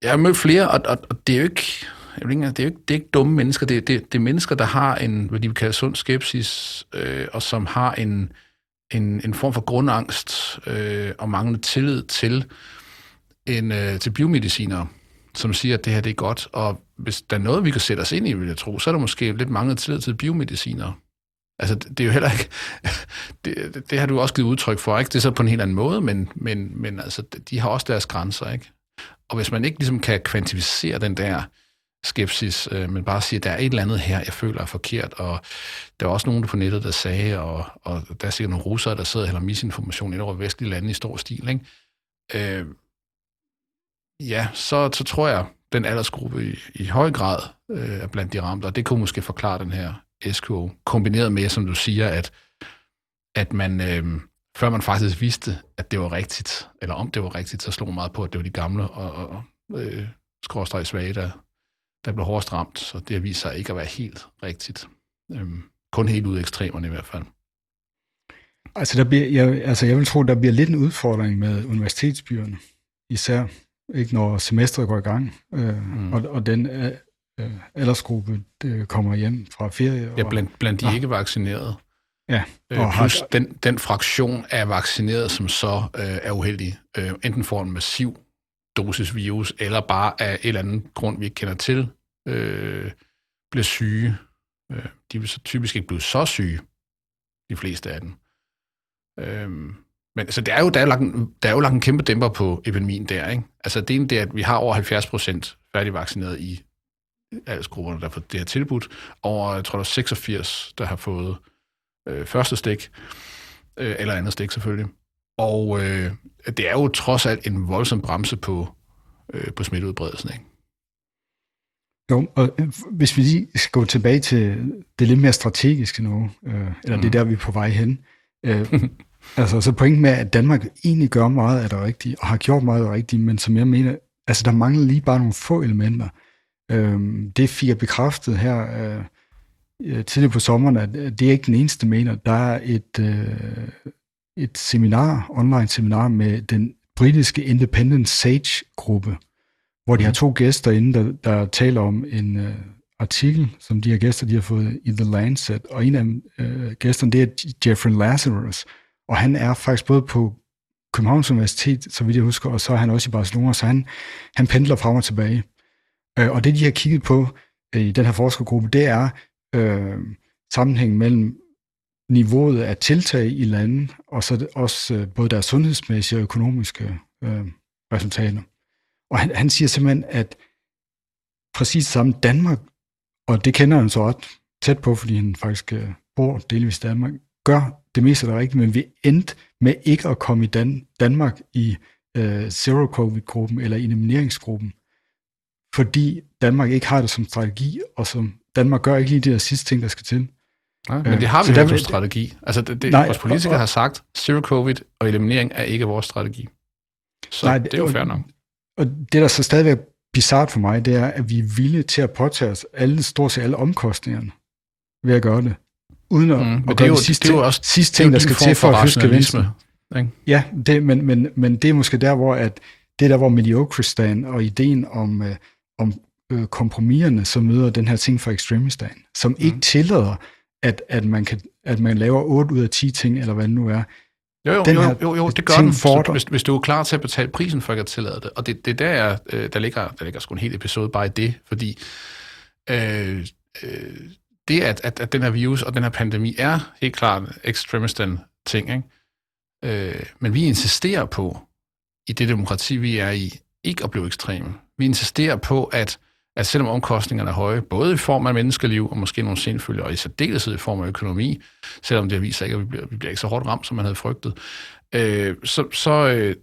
jeg har mødt flere, og, og, og det er jo ikke jeg ikke, det, er jo ikke, det er ikke dumme mennesker, det, det, det er mennesker, der har en, hvad de vil kalde sund skepsis, øh, og som har en, en, en form for grundangst øh, og manglende tillid til, en, øh, til biomediciner, som siger, at det her det er godt, og hvis der er noget, vi kan sætte os ind i, vil jeg tro, så er der måske lidt manglende tillid til biomediciner. Altså, det er jo heller ikke... Det, det, det har du også givet udtryk for, ikke? Det er så på en helt anden måde, men, men, men altså, de har også deres grænser, ikke? Og hvis man ikke ligesom kan kvantificere den der skepsis, øh, men bare sige, at der er et eller andet her, jeg føler er forkert, og der er også nogen på nettet, der sagde, og, og der er sikkert nogle russere, der sidder og hælder misinformation ind over vestlige lande i stor stil, ikke? Øh, ja, så, så tror jeg, den aldersgruppe i, i høj grad øh, er blandt de ramte, og det kunne måske forklare den her SKO, kombineret med, som du siger, at, at man, øh, før man faktisk vidste, at det var rigtigt, eller om det var rigtigt, så slog man meget på, at det var de gamle og, og øh, skråstrej svage, der, der blev hårdest ramt, så det har vist sig ikke at være helt rigtigt. Øhm, kun helt ud af ekstremerne i hvert fald. Altså, der bliver, jeg, altså jeg vil tro, der bliver lidt en udfordring med universitetsbyerne, især ikke når semesteret går i gang, øh, mm. og, og den øh, øh aldersgruppe det kommer hjem fra ferie. Og, ja, blandt, blandt de ja. ikke vaccinerede. Ja. Øh, og plus har, den, den fraktion af vaccinerede, som så øh, er uheldig, øh, enten får en massiv dosis virus, eller bare af en eller anden grund, vi ikke kender til, øh, bliver syge. Øh, de vil så typisk ikke blive så syge, de fleste af dem. Øh, men altså, det er jo, der er, lagt, der er jo lagt en kæmpe dæmper på epidemien der, ikke? Altså, det ene det er, at vi har over 70 procent færdigvaccineret i aldersgrupperne, der får det her tilbudt. Over, jeg tror, der er 86, der har fået øh, første stik, øh, eller andet stik selvfølgelig. Og øh, det er jo trods alt en voldsom bremse på, øh, på smitteudbredelsen. Ikke? Jo, og øh, hvis vi lige skal gå tilbage til det lidt mere strategiske nu, øh, eller mm. det der, vi er på vej hen. Øh, altså, så pointen med, at Danmark egentlig gør meget af det rigtige, og har gjort meget af det rigtige, men som jeg mener, altså der mangler lige bare nogle få elementer. Øh, det fik jeg bekræftet her øh, øh tidligere på sommeren, at det er ikke den eneste mener. Der er et, øh, et seminar, online seminar med den britiske Independent Sage-gruppe, hvor de har mhm. to gæster inde, der, der taler om en uh, artikel, som de her gæster de har fået i The Lancet, og en af øh, gæsterne, det er Jeffrey Lazarus, og han er faktisk både på Københavns Universitet, så vidt jeg husker, og så er han også i Barcelona, så han, han pendler frem og tilbage. Øh, og det, de har kigget på øh, i den her forskergruppe, det er øh, sammenhængen mellem niveauet af tiltag i landet, og så også øh, både deres sundhedsmæssige og økonomiske øh, resultater. Og han, han siger simpelthen, at præcis samme Danmark, og det kender han så ret tæt på, fordi han faktisk øh, bor delvis i Danmark, gør det meste der rigtigt, men vi endte med ikke at komme i Dan- Danmark i øh, zero-covid-gruppen eller elimineringsgruppen, fordi Danmark ikke har det som strategi, og som Danmark gør ikke lige de der sidste ting, der skal til. Nej, men det har vi jo som strategi. Altså, det, det, nej, vores politikere og, og, har sagt, zero covid og eliminering er ikke vores strategi. Så nej, det er jo fair nok. Og det, der så stadigvæk bizart for mig, det er, at vi er villige til at påtage os alle, stort set alle omkostningerne ved at gøre det. Uden at, mm, at gøre det, sidste, det er jo også sidste ting, der skal til for at høste gevinsten. Ja, det, men, men, men det er måske der, hvor at, det er der, hvor mediocristan og ideen om, øh, om øh, kompromiserne, som møder den her ting fra ekstremistan, som mm. ikke tillader, at, at, man kan, at man laver 8 ud af 10 ting, eller hvad det nu er. Jo, jo, den jo, jo, jo, det gør den, så, hvis, hvis du er klar til at betale prisen for at tillade det. Og det, det der, er, øh, der, ligger, der ligger sgu en hel episode bare i det, fordi øh, øh, det, at, at, at den her virus og den her pandemi er helt klart ekstremistan ting, ikke? Øh, men vi insisterer på, i det demokrati, vi er i, ikke at blive ekstreme. Vi insisterer på, at at selvom omkostningerne er høje, både i form af menneskeliv og måske nogle senfølger, og i særdeleshed i form af økonomi, selvom det viser ikke, at vi bliver, vi bliver ikke så hårdt ramt, som man havde frygtet, øh, så, så, øh,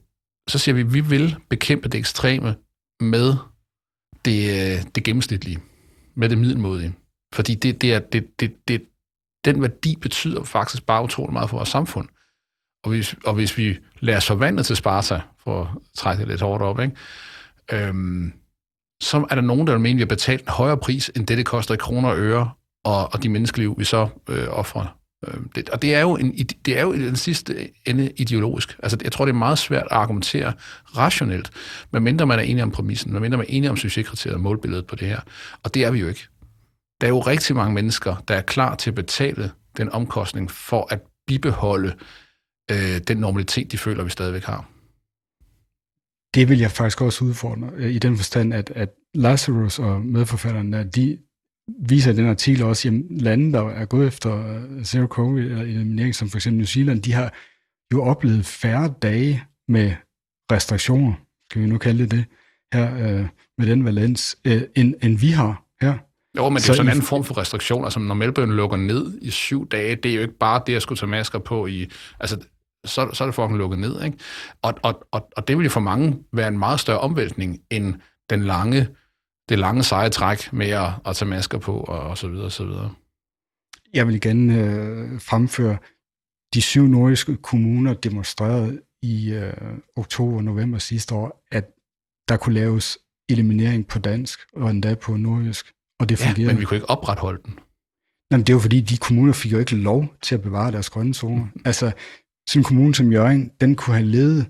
så siger vi, at vi vil bekæmpe det ekstreme med det, øh, det gennemsnitlige, med det middelmodige. Fordi det, det er, det, det, det, den værdi betyder faktisk bare utrolig meget for vores samfund. Og hvis, og hvis vi lader os forvandle til Sparta, for at trække det lidt hårdt op, ikke? Øhm, så er der nogen, der vil mene, at vi har betalt en højere pris, end det, det koster i kroner og øre, og, og de menneskeliv, vi så øh, offrer. Øh, det, og det er, jo en, det er jo i den sidste ende ideologisk. Altså, jeg tror, det er meget svært at argumentere rationelt, medmindre man er enig om præmissen, medmindre man er enig om succeskriteriet og målbilledet på det her. Og det er vi jo ikke. Der er jo rigtig mange mennesker, der er klar til at betale den omkostning for at bibeholde øh, den normalitet, de føler, vi stadigvæk har. Det vil jeg faktisk også udfordre, øh, i den forstand, at, at Lazarus og medforfatterne, de viser i den artikel også, at lande, der er gået efter øh, zero covid eller eliminering, som for eksempel New Zealand, de har jo oplevet færre dage med restriktioner, skal vi nu kalde det det, her øh, med den valens, øh, end, end vi har her. Jo, men det er jo sådan en anden form for restriktion. Altså, når Melbourne lukker ned i syv dage, det er jo ikke bare det at skulle tage masker på i... Altså, så, så er det fucking lukket ned. Ikke? Og, og, og, og det vil jo for mange være en meget større omvæltning end den lange, det lange seje træk med at, at tage masker på og, og så videre og så videre. Jeg vil igen øh, fremføre, de syv nordiske kommuner demonstrerede i øh, oktober og november sidste år, at der kunne laves eliminering på dansk og endda på nordisk, og det fungerede. Ja, men vi kunne ikke opretholde den. Jamen, det var fordi, de kommuner fik jo ikke lov til at bevare deres grønne zoner. Altså, sådan en kommune som Jørgen, den kunne have levet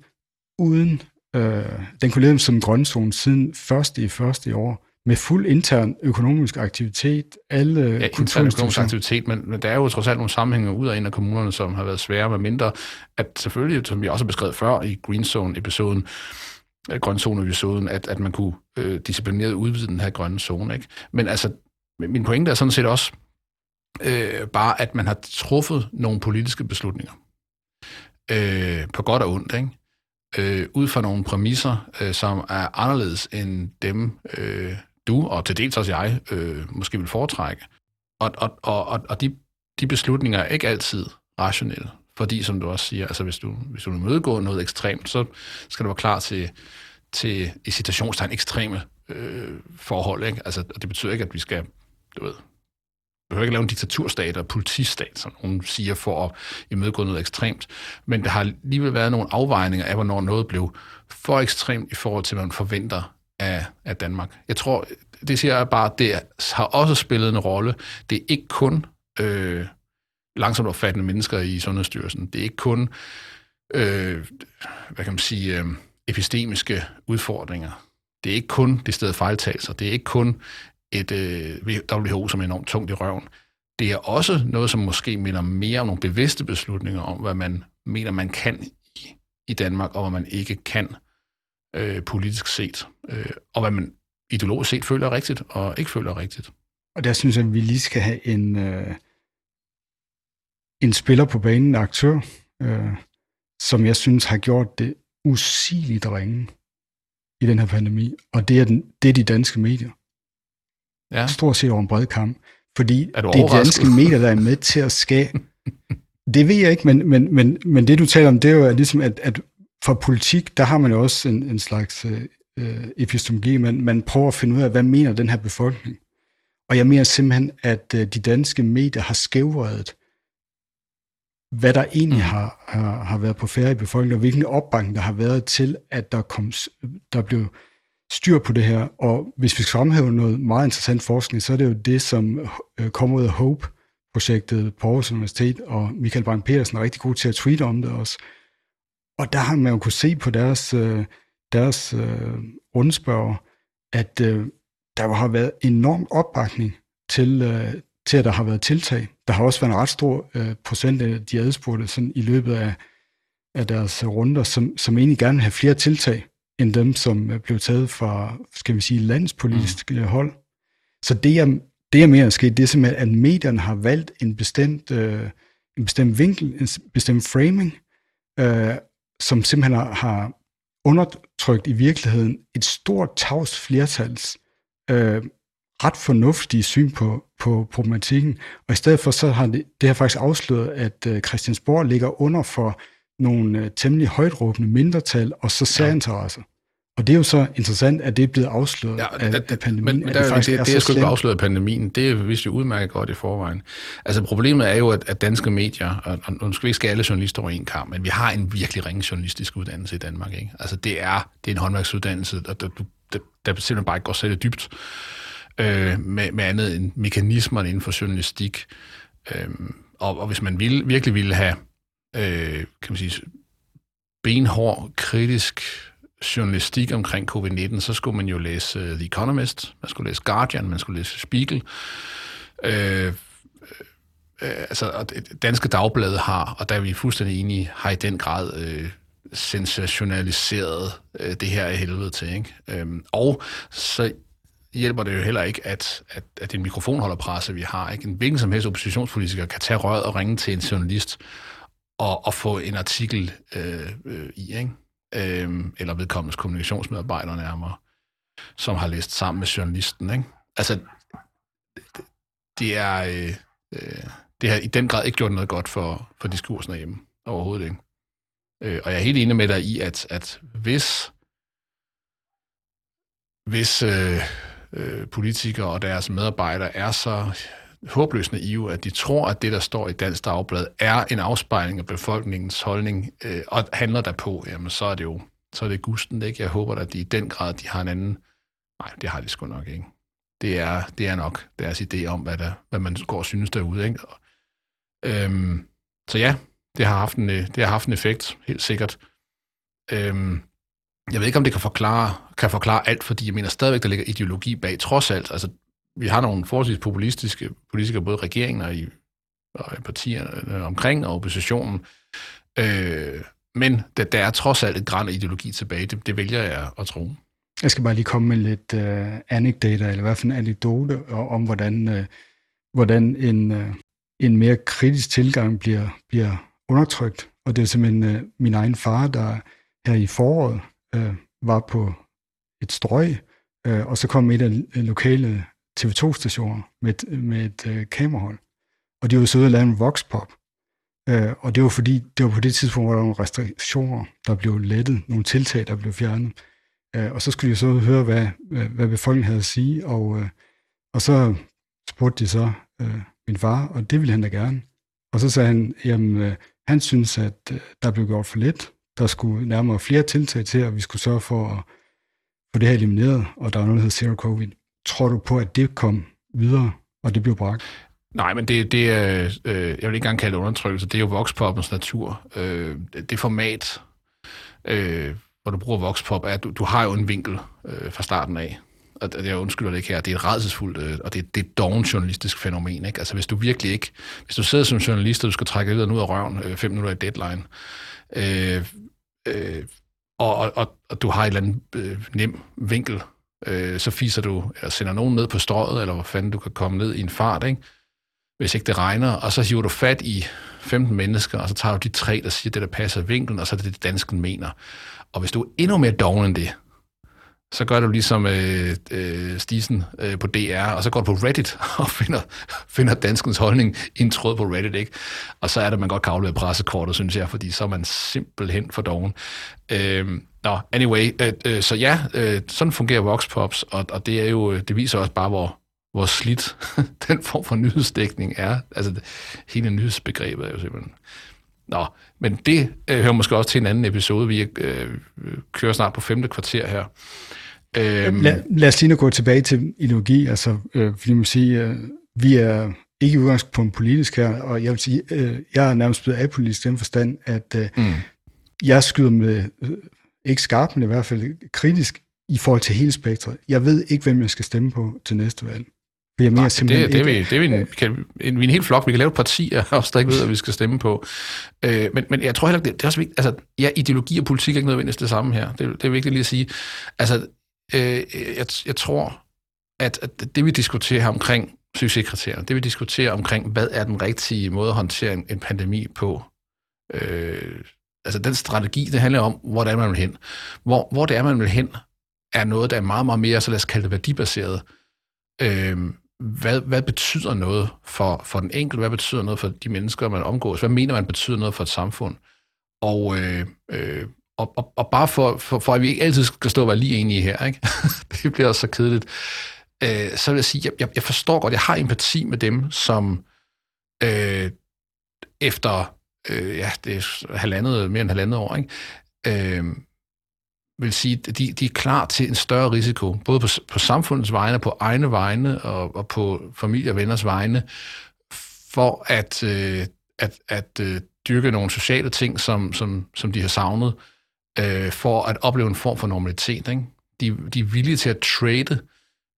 uden, øh, den kunne leve som en grønzone siden første i første i år, med fuld intern økonomisk aktivitet, alle ja, intern økonomisk aktivitet, men, men der er jo trods alt nogle sammenhænge ud af en af kommunerne, som har været svære med mindre, at selvfølgelig, som vi også har beskrevet før i Green Zone-episoden, øh, grønzone-episoden, at, at man kunne øh, disciplineret udvide den her grønne zone. Ikke? Men altså, min pointe er sådan set også øh, bare, at man har truffet nogle politiske beslutninger øh, på godt og ondt, ikke? Øh, ud fra nogle præmisser, øh, som er anderledes end dem, øh, du og til dels også jeg øh, måske vil foretrække. Og, og, og, og de, de beslutninger er ikke altid rationelle, fordi som du også siger, altså hvis du, hvis du vil mødegå noget ekstremt, så skal du være klar til, til i citationstegn ekstreme øh, forhold. Ikke? Altså, og det betyder ikke, at vi skal du ved, behøver ikke lave en diktaturstat og politistat, som nogen siger, for at imødegå noget ekstremt. Men der har alligevel været nogle afvejninger af, hvornår noget blev for ekstremt i forhold til, hvad man forventer af, af Danmark. Jeg tror, det siger jeg bare, det har også spillet en rolle. Det er ikke kun øh, langsomt opfattende mennesker i Sundhedsstyrelsen. Det er ikke kun, øh, hvad kan man sige, øh, epistemiske udfordringer. Det er ikke kun det sted fejltagelser. Det er ikke kun et øh, WHO, som er enormt tungt i røven. Det er også noget, som måske minder mere om nogle bevidste beslutninger om, hvad man mener, man kan i, i Danmark, og hvad man ikke kan øh, politisk set, øh, og hvad man ideologisk set føler rigtigt og ikke føler rigtigt. Og der synes jeg, at vi lige skal have en, øh, en spiller på banen, en aktør, øh, som jeg synes har gjort det usigeligt ringe i den her pandemi, og det er, den, det er de danske medier. Ja. Stort set over en bred kamp. Fordi det er de danske medier, der er med til at skabe... det ved jeg ikke, men, men, men, men det du taler om, det er jo ligesom, at, at for politik, der har man jo også en, en slags øh, øh, epistemologi, man, man prøver at finde ud af, hvad mener den her befolkning. Og jeg mener simpelthen, at øh, de danske medier har skævredet, hvad der egentlig mm. har, har, har været på færre i befolkningen, og hvilken opbakning der har været til, at der, kom, der blev styr på det her. Og hvis vi skal fremhæve noget meget interessant forskning, så er det jo det, som øh, kommer ud af HOPE-projektet på Aarhus Universitet, og Michael Bang Petersen er rigtig god til at tweete om det også. Og der har man jo kunne se på deres, øh, deres øh, rundspørger, at øh, der har været enorm opbakning til, til, at der har været tiltag. Der har også været en ret stor procent af de adspurgte sådan i løbet af, af deres runder, som, som egentlig gerne vil have flere tiltag, end dem, som blev taget fra, skal vi sige, landspolitisk mm. hold. Så det, jeg, det, jeg mener er sket, det er simpelthen, at medierne har valgt en bestemt, øh, en bestemt vinkel, en bestemt framing, øh, som simpelthen har, har undertrykt i virkeligheden et stort tavs flertals øh, ret fornuftige syn på, på problematikken. Og i stedet for, så har det, det har faktisk afsløret, at øh, Christiansborg ligger under for nogle øh, temmelig højtråbende mindretal og så særinteresser. Og det er jo så interessant, at det er blevet afsløret ja, af, af pandemien. Men, men der, det, det, det, det er sgu ikke afsløret af pandemien. Det er vist jo udmærket godt i forvejen. Altså problemet er jo, at, at danske medier, og, og nu skal vi ikke skære alle journalister over en kamp, men vi har en virkelig ringe journalistisk uddannelse i Danmark. Ikke? Altså det er, det er en håndværksuddannelse, der, der, der, der simpelthen bare ikke går særligt dybt øh, med, med andet end mekanismerne inden for journalistik. Øh, og, og hvis man vil, virkelig ville have øh, kan man sige, benhård, kritisk journalistik omkring covid-19, så skulle man jo læse uh, The Economist, man skulle læse Guardian, man skulle læse Spiegel. Øh, øh, øh altså, Danske Dagblad har, og der er vi fuldstændig enige, har i den grad øh, sensationaliseret øh, det her i helvede til. Ikke? Øhm, og så hjælper det jo heller ikke, at, at, at en presse, vi har. Ikke? En hvilken som helst oppositionspolitiker kan tage røret og ringe til en journalist og, og få en artikel øh, øh, i, ikke? Øh, eller vedkommendes kommunikationsmedarbejder nærmere, som har læst sammen med journalisten. Ikke? Altså, det, det er... Øh, øh, det har i den grad ikke gjort noget godt for, for diskursen hjemme. Overhovedet ikke. Øh, og jeg er helt enig med dig i, at, at hvis, hvis øh, øh, politikere og deres medarbejdere er så håbløst naive, at de tror, at det, der står i Dansk Dagblad, er en afspejling af befolkningens holdning, øh, og handler derpå, jamen så er det jo så er det gusten, ikke? Jeg håber at de i den grad, de har en anden... Nej, det har de sgu nok ikke. Det er, det er nok deres idé om, hvad, der, hvad man går og synes derude, ikke? Øhm, så ja, det har, haft en, øh, det har haft en effekt, helt sikkert. Øhm, jeg ved ikke, om det kan forklare, kan forklare alt, fordi jeg mener stadigvæk, der ligger ideologi bag, trods alt. Altså, vi har nogle forholdsvis populistiske politikere, både regeringen og i, og i partierne øh, omkring og oppositionen. Øh, men der, der er trods alt et græn af ideologi tilbage. Det, det vælger jeg at tro. Jeg skal bare lige komme med lidt øh, anekdoter, eller i hvert fald en anekdote om, hvordan, øh, hvordan en, øh, en mere kritisk tilgang bliver, bliver undertrykt. Og det er simpelthen øh, min egen far, der her i foråret øh, var på et strøg, øh, og så kom et af lokale TV2-stationer med, med et øh, kamerahold. Og de var så ude og lave en voxpop. Øh, og det var fordi, det var på det tidspunkt, hvor der var nogle restriktioner, der blev lettet, nogle tiltag, der blev fjernet. Øh, og så skulle de så høre, hvad, øh, hvad befolkningen havde at sige, og, øh, og så spurgte de så øh, min far, og det ville han da gerne. Og så sagde han, jamen, øh, han synes, at øh, der blev gjort for lidt. Der skulle nærmere flere tiltag til, og vi skulle sørge for at få det her elimineret, og der var noget, der hedder Zero Covid. Tror du på, at det kom videre, og det blev bragt? Nej, men det, det er, øh, jeg vil ikke engang kalde det undertrykkelse, det er jo vokspoppens natur. Øh, det format, øh, hvor du bruger vokspop, er, at du, du har jo en vinkel øh, fra starten af. og jeg undskylder det ikke her, det er et redselsfuldt, øh, og det, det er et doven journalistisk fænomen. Ikke? Altså hvis du virkelig ikke, hvis du sidder som journalist, og du skal trække lidt ud af røven øh, fem minutter i deadline, øh, øh, og, og, og, og du har et eller andet øh, nem vinkel, øh, så fiser du, eller sender nogen ned på strøget, eller hvor fanden du kan komme ned i en fart, ikke? hvis ikke det regner, og så hiver du fat i 15 mennesker, og så tager du de tre, der siger det, der passer vinklen, og så er det det, dansken mener. Og hvis du er endnu mere doven end det, så gør du ligesom øh, øh, Stisen øh, på DR, og så går du på Reddit og finder, finder danskens holdning i en tråd på Reddit, ikke? Og så er det, man godt kan aflevere pressekortet, synes jeg, fordi så er man simpelthen for doven. Øh, Nå, anyway, øh, øh, så ja, øh, sådan fungerer Voxpops, og, og det er jo, det viser også bare, hvor, hvor slidt den form for nyhedsdækning er. Altså, det, hele nyhedsbegrebet er jo simpelthen... Nå, men det øh, hører måske også til en anden episode. Vi øh, kører snart på femte kvarter her. Øhm, lad, lad os lige gå tilbage til ideologi. Altså, øh, fordi man siger, øh, vi er ikke i udgangspunkt politisk her, og jeg vil sige, øh, jeg er nærmest blevet apolitisk i den forstand, at øh, mm. jeg skyder med, øh, ikke skarpt, men i hvert fald kritisk i forhold til hele spektret. Jeg ved ikke, hvem jeg skal stemme på til næste valg. Jeg mener Nej, simpelthen det, det, er vi, det er vi en, kan, en, vi en hel flok, vi kan lave et parti af os, der ikke ved, at vi skal stemme på. Øh, men, men jeg tror heller ikke, det, det er også vigtigt, altså, ja, ideologi og politik er ikke nødvendigvis det samme her. Det, det er vigtigt lige at sige. Altså, øh, jeg, jeg tror, at, at det vi diskuterer her omkring succeskriterierne, det vi diskuterer omkring, hvad er den rigtige måde at håndtere en, en pandemi på, øh, altså den strategi, det handler om, hvor det er, man vil hen. Hvor, hvor det er, man vil hen, er noget, der er meget, meget mere, så lad os kalde det værdibaseret. Øh, hvad, hvad betyder noget for, for den enkelte? Hvad betyder noget for de mennesker, man omgås? Hvad mener man betyder noget for et samfund? Og, øh, øh, og, og, og bare for, for, for, at vi ikke altid skal stå og være lige enige her, ikke? det bliver også så kedeligt, øh, så vil jeg sige, jeg, jeg forstår godt, jeg har empati med dem, som øh, efter øh, ja, det er halvandet, mere end halvandet år, ikke? Øh, vil sige, at de, de er klar til en større risiko, både på, på samfundets vegne, på egne vegne og, og på familie og venners vegne, for at, øh, at, at øh, dyrke nogle sociale ting, som, som, som de har savnet, øh, for at opleve en form for normalitet. Ikke? De, de er villige til at trade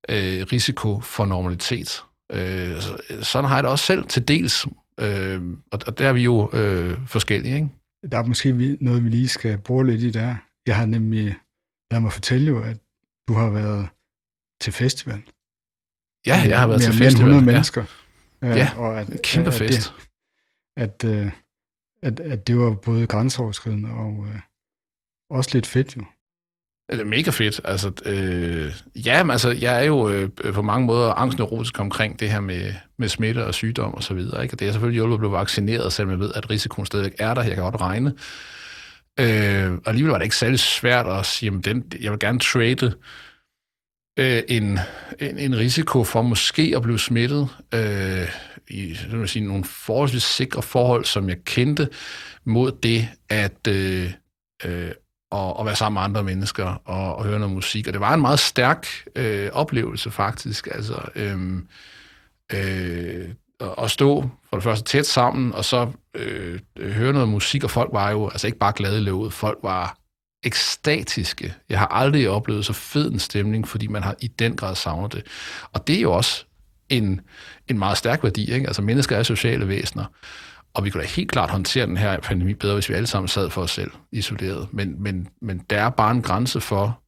øh, risiko for normalitet. Øh, sådan har jeg det også selv til dels, øh, og, og der er vi jo øh, forskellige. Ikke? Der er måske noget, vi lige skal bruge lidt i der. Jeg har nemlig, lad mig fortælle jo, at du har været til festival. Ja, jeg har været til festival. Mere 100 mennesker. Ja, ja og at, kæmpe at, fest. At, at, at, at det var både grænseoverskridende og uh, også lidt fedt jo. Det er mega fedt. Altså, øh, ja, men altså, jeg er jo øh, på mange måder angstneurotisk omkring det her med, med smitte og sygdom og så videre. Ikke? Og det er selvfølgelig hjulpet at blive vaccineret, selvom jeg ved, at risikoen stadigvæk er der. Jeg kan godt regne. Øh, og alligevel var det ikke særlig svært at sige, jamen, den, jeg vil gerne trade øh, en, en, en risiko for måske at blive smittet øh, i så vil sige, nogle forholdsvis sikre forhold, som jeg kendte, mod det at, øh, øh, og, at være sammen med andre mennesker og, og høre noget musik. Og det var en meget stærk øh, oplevelse faktisk. Altså, øhm, øh, øh, at stå for det første tæt sammen, og så øh, høre noget musik, og folk var jo altså ikke bare glade i løbet, folk var ekstatiske. Jeg har aldrig oplevet så fed en stemning, fordi man har i den grad savnet det. Og det er jo også en, en meget stærk værdi. Ikke? Altså mennesker er sociale væsener, og vi kunne da helt klart håndtere den her pandemi bedre, hvis vi alle sammen sad for os selv, isoleret. Men, men, men der er bare en grænse for,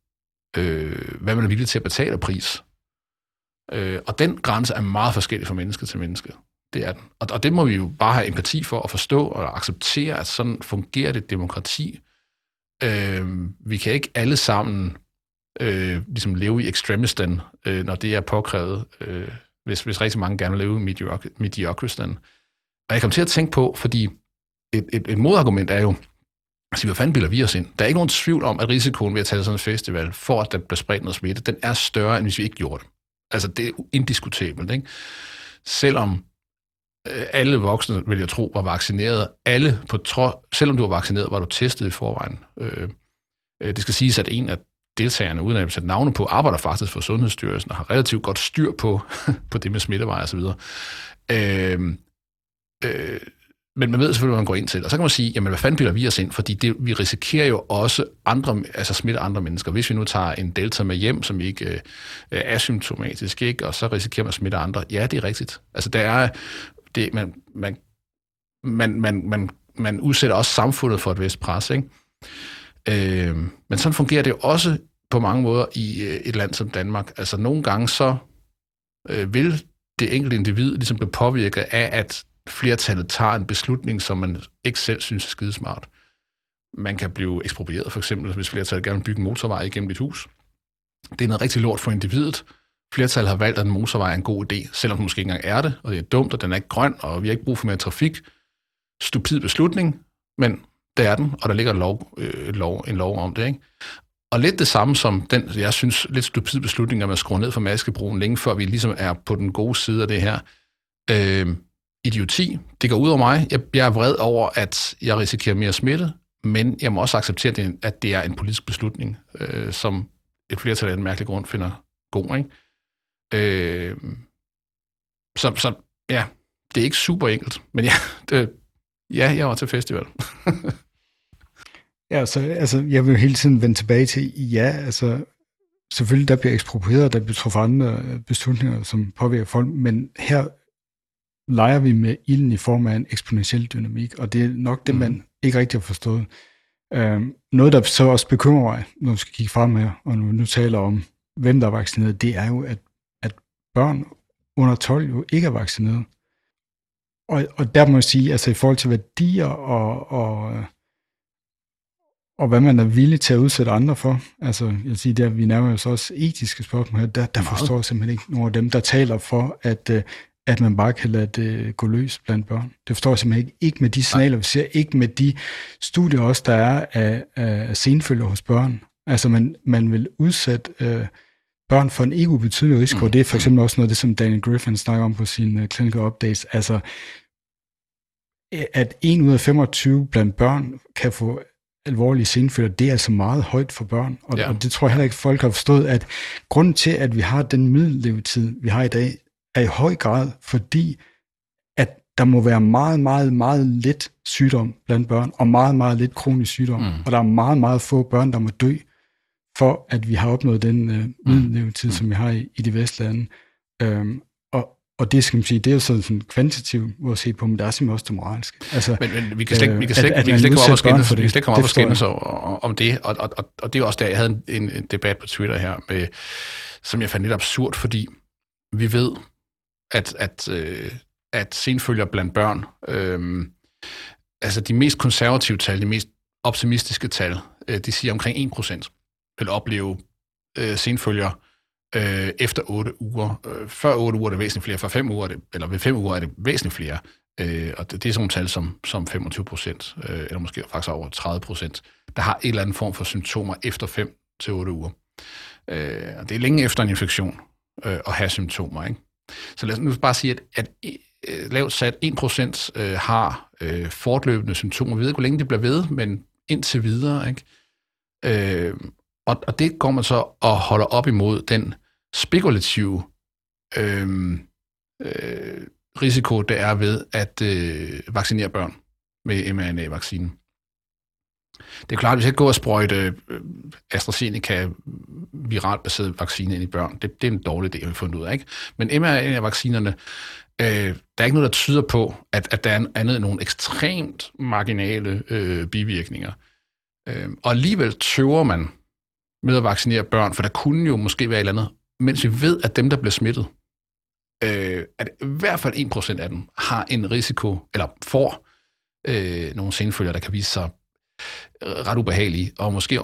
øh, hvad man er villig til at betale pris Øh, og den grænse er meget forskellig fra menneske til menneske. Det er den. Og, og det må vi jo bare have empati for at forstå og acceptere, at sådan fungerer det demokrati. Øh, vi kan ikke alle sammen øh, ligesom leve i ekstremisten, øh, når det er påkrævet, øh, hvis, hvis rigtig mange gerne vil leve i mediocristan. Og jeg kom til at tænke på, fordi et, et, et modargument er jo, Altså, hvad fanden bilder vi os ind? Der er ikke nogen tvivl om, at risikoen ved at tage sådan en festival, for at der bliver spredt noget smitte, den er større, end hvis vi ikke gjorde det. Altså, det er indiskutabelt, ikke? Selvom øh, alle voksne, vil jeg tro, var vaccineret. Alle, på tro, selvom du var vaccineret, var du testet i forvejen. Øh, øh det skal siges, at en af deltagerne, uden at sætte navne på, arbejder faktisk for Sundhedsstyrelsen og har relativt godt styr på, på det med smittevej og så videre. Øh, øh, men man ved selvfølgelig, hvad man går ind til. Og så kan man sige, jamen hvad fanden bilder vi os ind? Fordi det, vi risikerer jo også andre, altså smitte andre mennesker. Hvis vi nu tager en delta med hjem, som ikke øh, er asymptomatisk, ikke? og så risikerer man at smitte andre. Ja, det er rigtigt. Altså der er, det, man, man, man, man, man, man udsætter også samfundet for et vist pres. Ikke? Øh, men sådan fungerer det jo også på mange måder i øh, et land som Danmark. Altså nogle gange så øh, vil det enkelte individ ligesom blive påvirket af, at flertallet tager en beslutning, som man ikke selv synes er skidesmart. Man kan blive eksproprieret, for eksempel, hvis flertallet gerne vil bygge en motorvej igennem dit hus. Det er noget rigtig lort for individet. Flertallet har valgt, at en motorvej er en god idé, selvom den måske ikke engang er det, og det er dumt, og den er ikke grøn, og vi har ikke brug for mere trafik. Stupid beslutning, men det er den, og der ligger en lov, øh, lov, en lov om det. Ikke? Og lidt det samme som den, jeg synes, lidt stupid beslutning, at man skruer ned for maskebrugen, længe før vi ligesom er på den gode side af det her. Øh, idioti. Det går ud over mig. Jeg, jeg er vred over, at jeg risikerer mere smitte, men jeg må også acceptere, at det er en politisk beslutning, øh, som et flertal af en mærkelig grund finder god. Ikke? Øh, så, så ja, det er ikke super enkelt, men ja, det, ja jeg var til festival. ja, så altså, jeg vil hele tiden vende tilbage til, ja, altså, selvfølgelig der bliver eksproprieret, der bliver truffet andre øh, beslutninger, som påvirker folk, men her leger vi med ilden i form af en eksponentiel dynamik, og det er nok det, man mm. ikke rigtig har forstået. Øhm, noget, der så også bekymrer mig, når vi skal kigge frem her, og nu, nu taler om, hvem der er vaccineret, det er jo, at, at børn under 12 jo ikke er vaccineret. Og, og der må jeg sige, altså i forhold til værdier og, og, og hvad man er villig til at udsætte andre for, altså jeg vil sige, der vi nærmer os også etiske spørgsmål her, der, der forstår jeg simpelthen ikke nogen af dem, der taler for, at, øh, at man bare kan lade det gå løs blandt børn. Det forstår jeg simpelthen ikke. Ikke med de signaler, vi ser, ikke med de studier også, der er af, af senfølger hos børn. Altså man, man vil udsætte øh, børn for en ikke ubetydelig risiko. Mm. Det er for eksempel også noget det, som Daniel Griffin snakker om på sine uh, clinical updates. Altså at 1 ud af 25 blandt børn kan få alvorlige senfølger, det er altså meget højt for børn. Og, ja. og det tror jeg heller ikke, folk har forstået, at grunden til, at vi har den middellevetid, vi har i dag, er i høj grad, fordi at der må være meget, meget, meget lidt sygdom blandt børn, og meget, meget lidt kronisk sygdom. Mm. Og der er meget, meget få børn, der må dø, for at vi har opnået den øh, middellevetid, mm. som vi har i, i de vestlande. Øhm, og, det skal man sige, det er jo sådan, sådan kvantitativt måde at se på, men der er simpelthen også det moralske. Altså, men, men vi kan slet, øh, vi kan slet, at, vi kan slet ikke komme op og skændes, vi kan slet komme op og skændes om det, og, og, og, og det er også der, jeg havde en, en debat på Twitter her, med, som jeg fandt lidt absurd, fordi vi ved, at, at, øh, at senfølger blandt børn, øh, altså de mest konservative tal, de mest optimistiske tal, øh, de siger omkring 1% vil opleve øh, senfølger øh, efter 8 uger. Øh, før 8 uger er det væsentligt flere, for 5 uger er det, eller ved 5 uger er det væsentligt flere. Øh, og det, det er sådan nogle tal som, som 25 procent, øh, eller måske faktisk over 30 procent, der har en eller anden form for symptomer efter 5 til 8 uger. Øh, og det er længe efter en infektion øh, at have symptomer, ikke? Så lad os nu bare sige, at, at øh, lavt sat 1% øh, har øh, fortløbende symptomer. Vi ved ikke, hvor længe det bliver ved, men indtil videre. Ikke? Øh, og, og det går man så og holder op imod den spekulative øh, øh, risiko, der er ved at øh, vaccinere børn med mRNA-vaccinen. Det er klart, at vi skal ikke gå og sprøjte øh, AstraZeneca viralt baseret vaccine ind i børn. Det, det er en dårlig idé, har vi fundet ud af. Ikke? Men mRNA-vaccinerne, øh, der er ikke noget, der tyder på, at, at der er andet end nogle ekstremt marginale øh, bivirkninger. Øh, og alligevel tøver man med at vaccinere børn, for der kunne jo måske være et eller andet, mens vi ved, at dem, der bliver smittet, øh, at i hvert fald 1% af dem har en risiko, eller får øh, nogle senfølger, der kan vise sig Øh, ret ubehagelige, og måske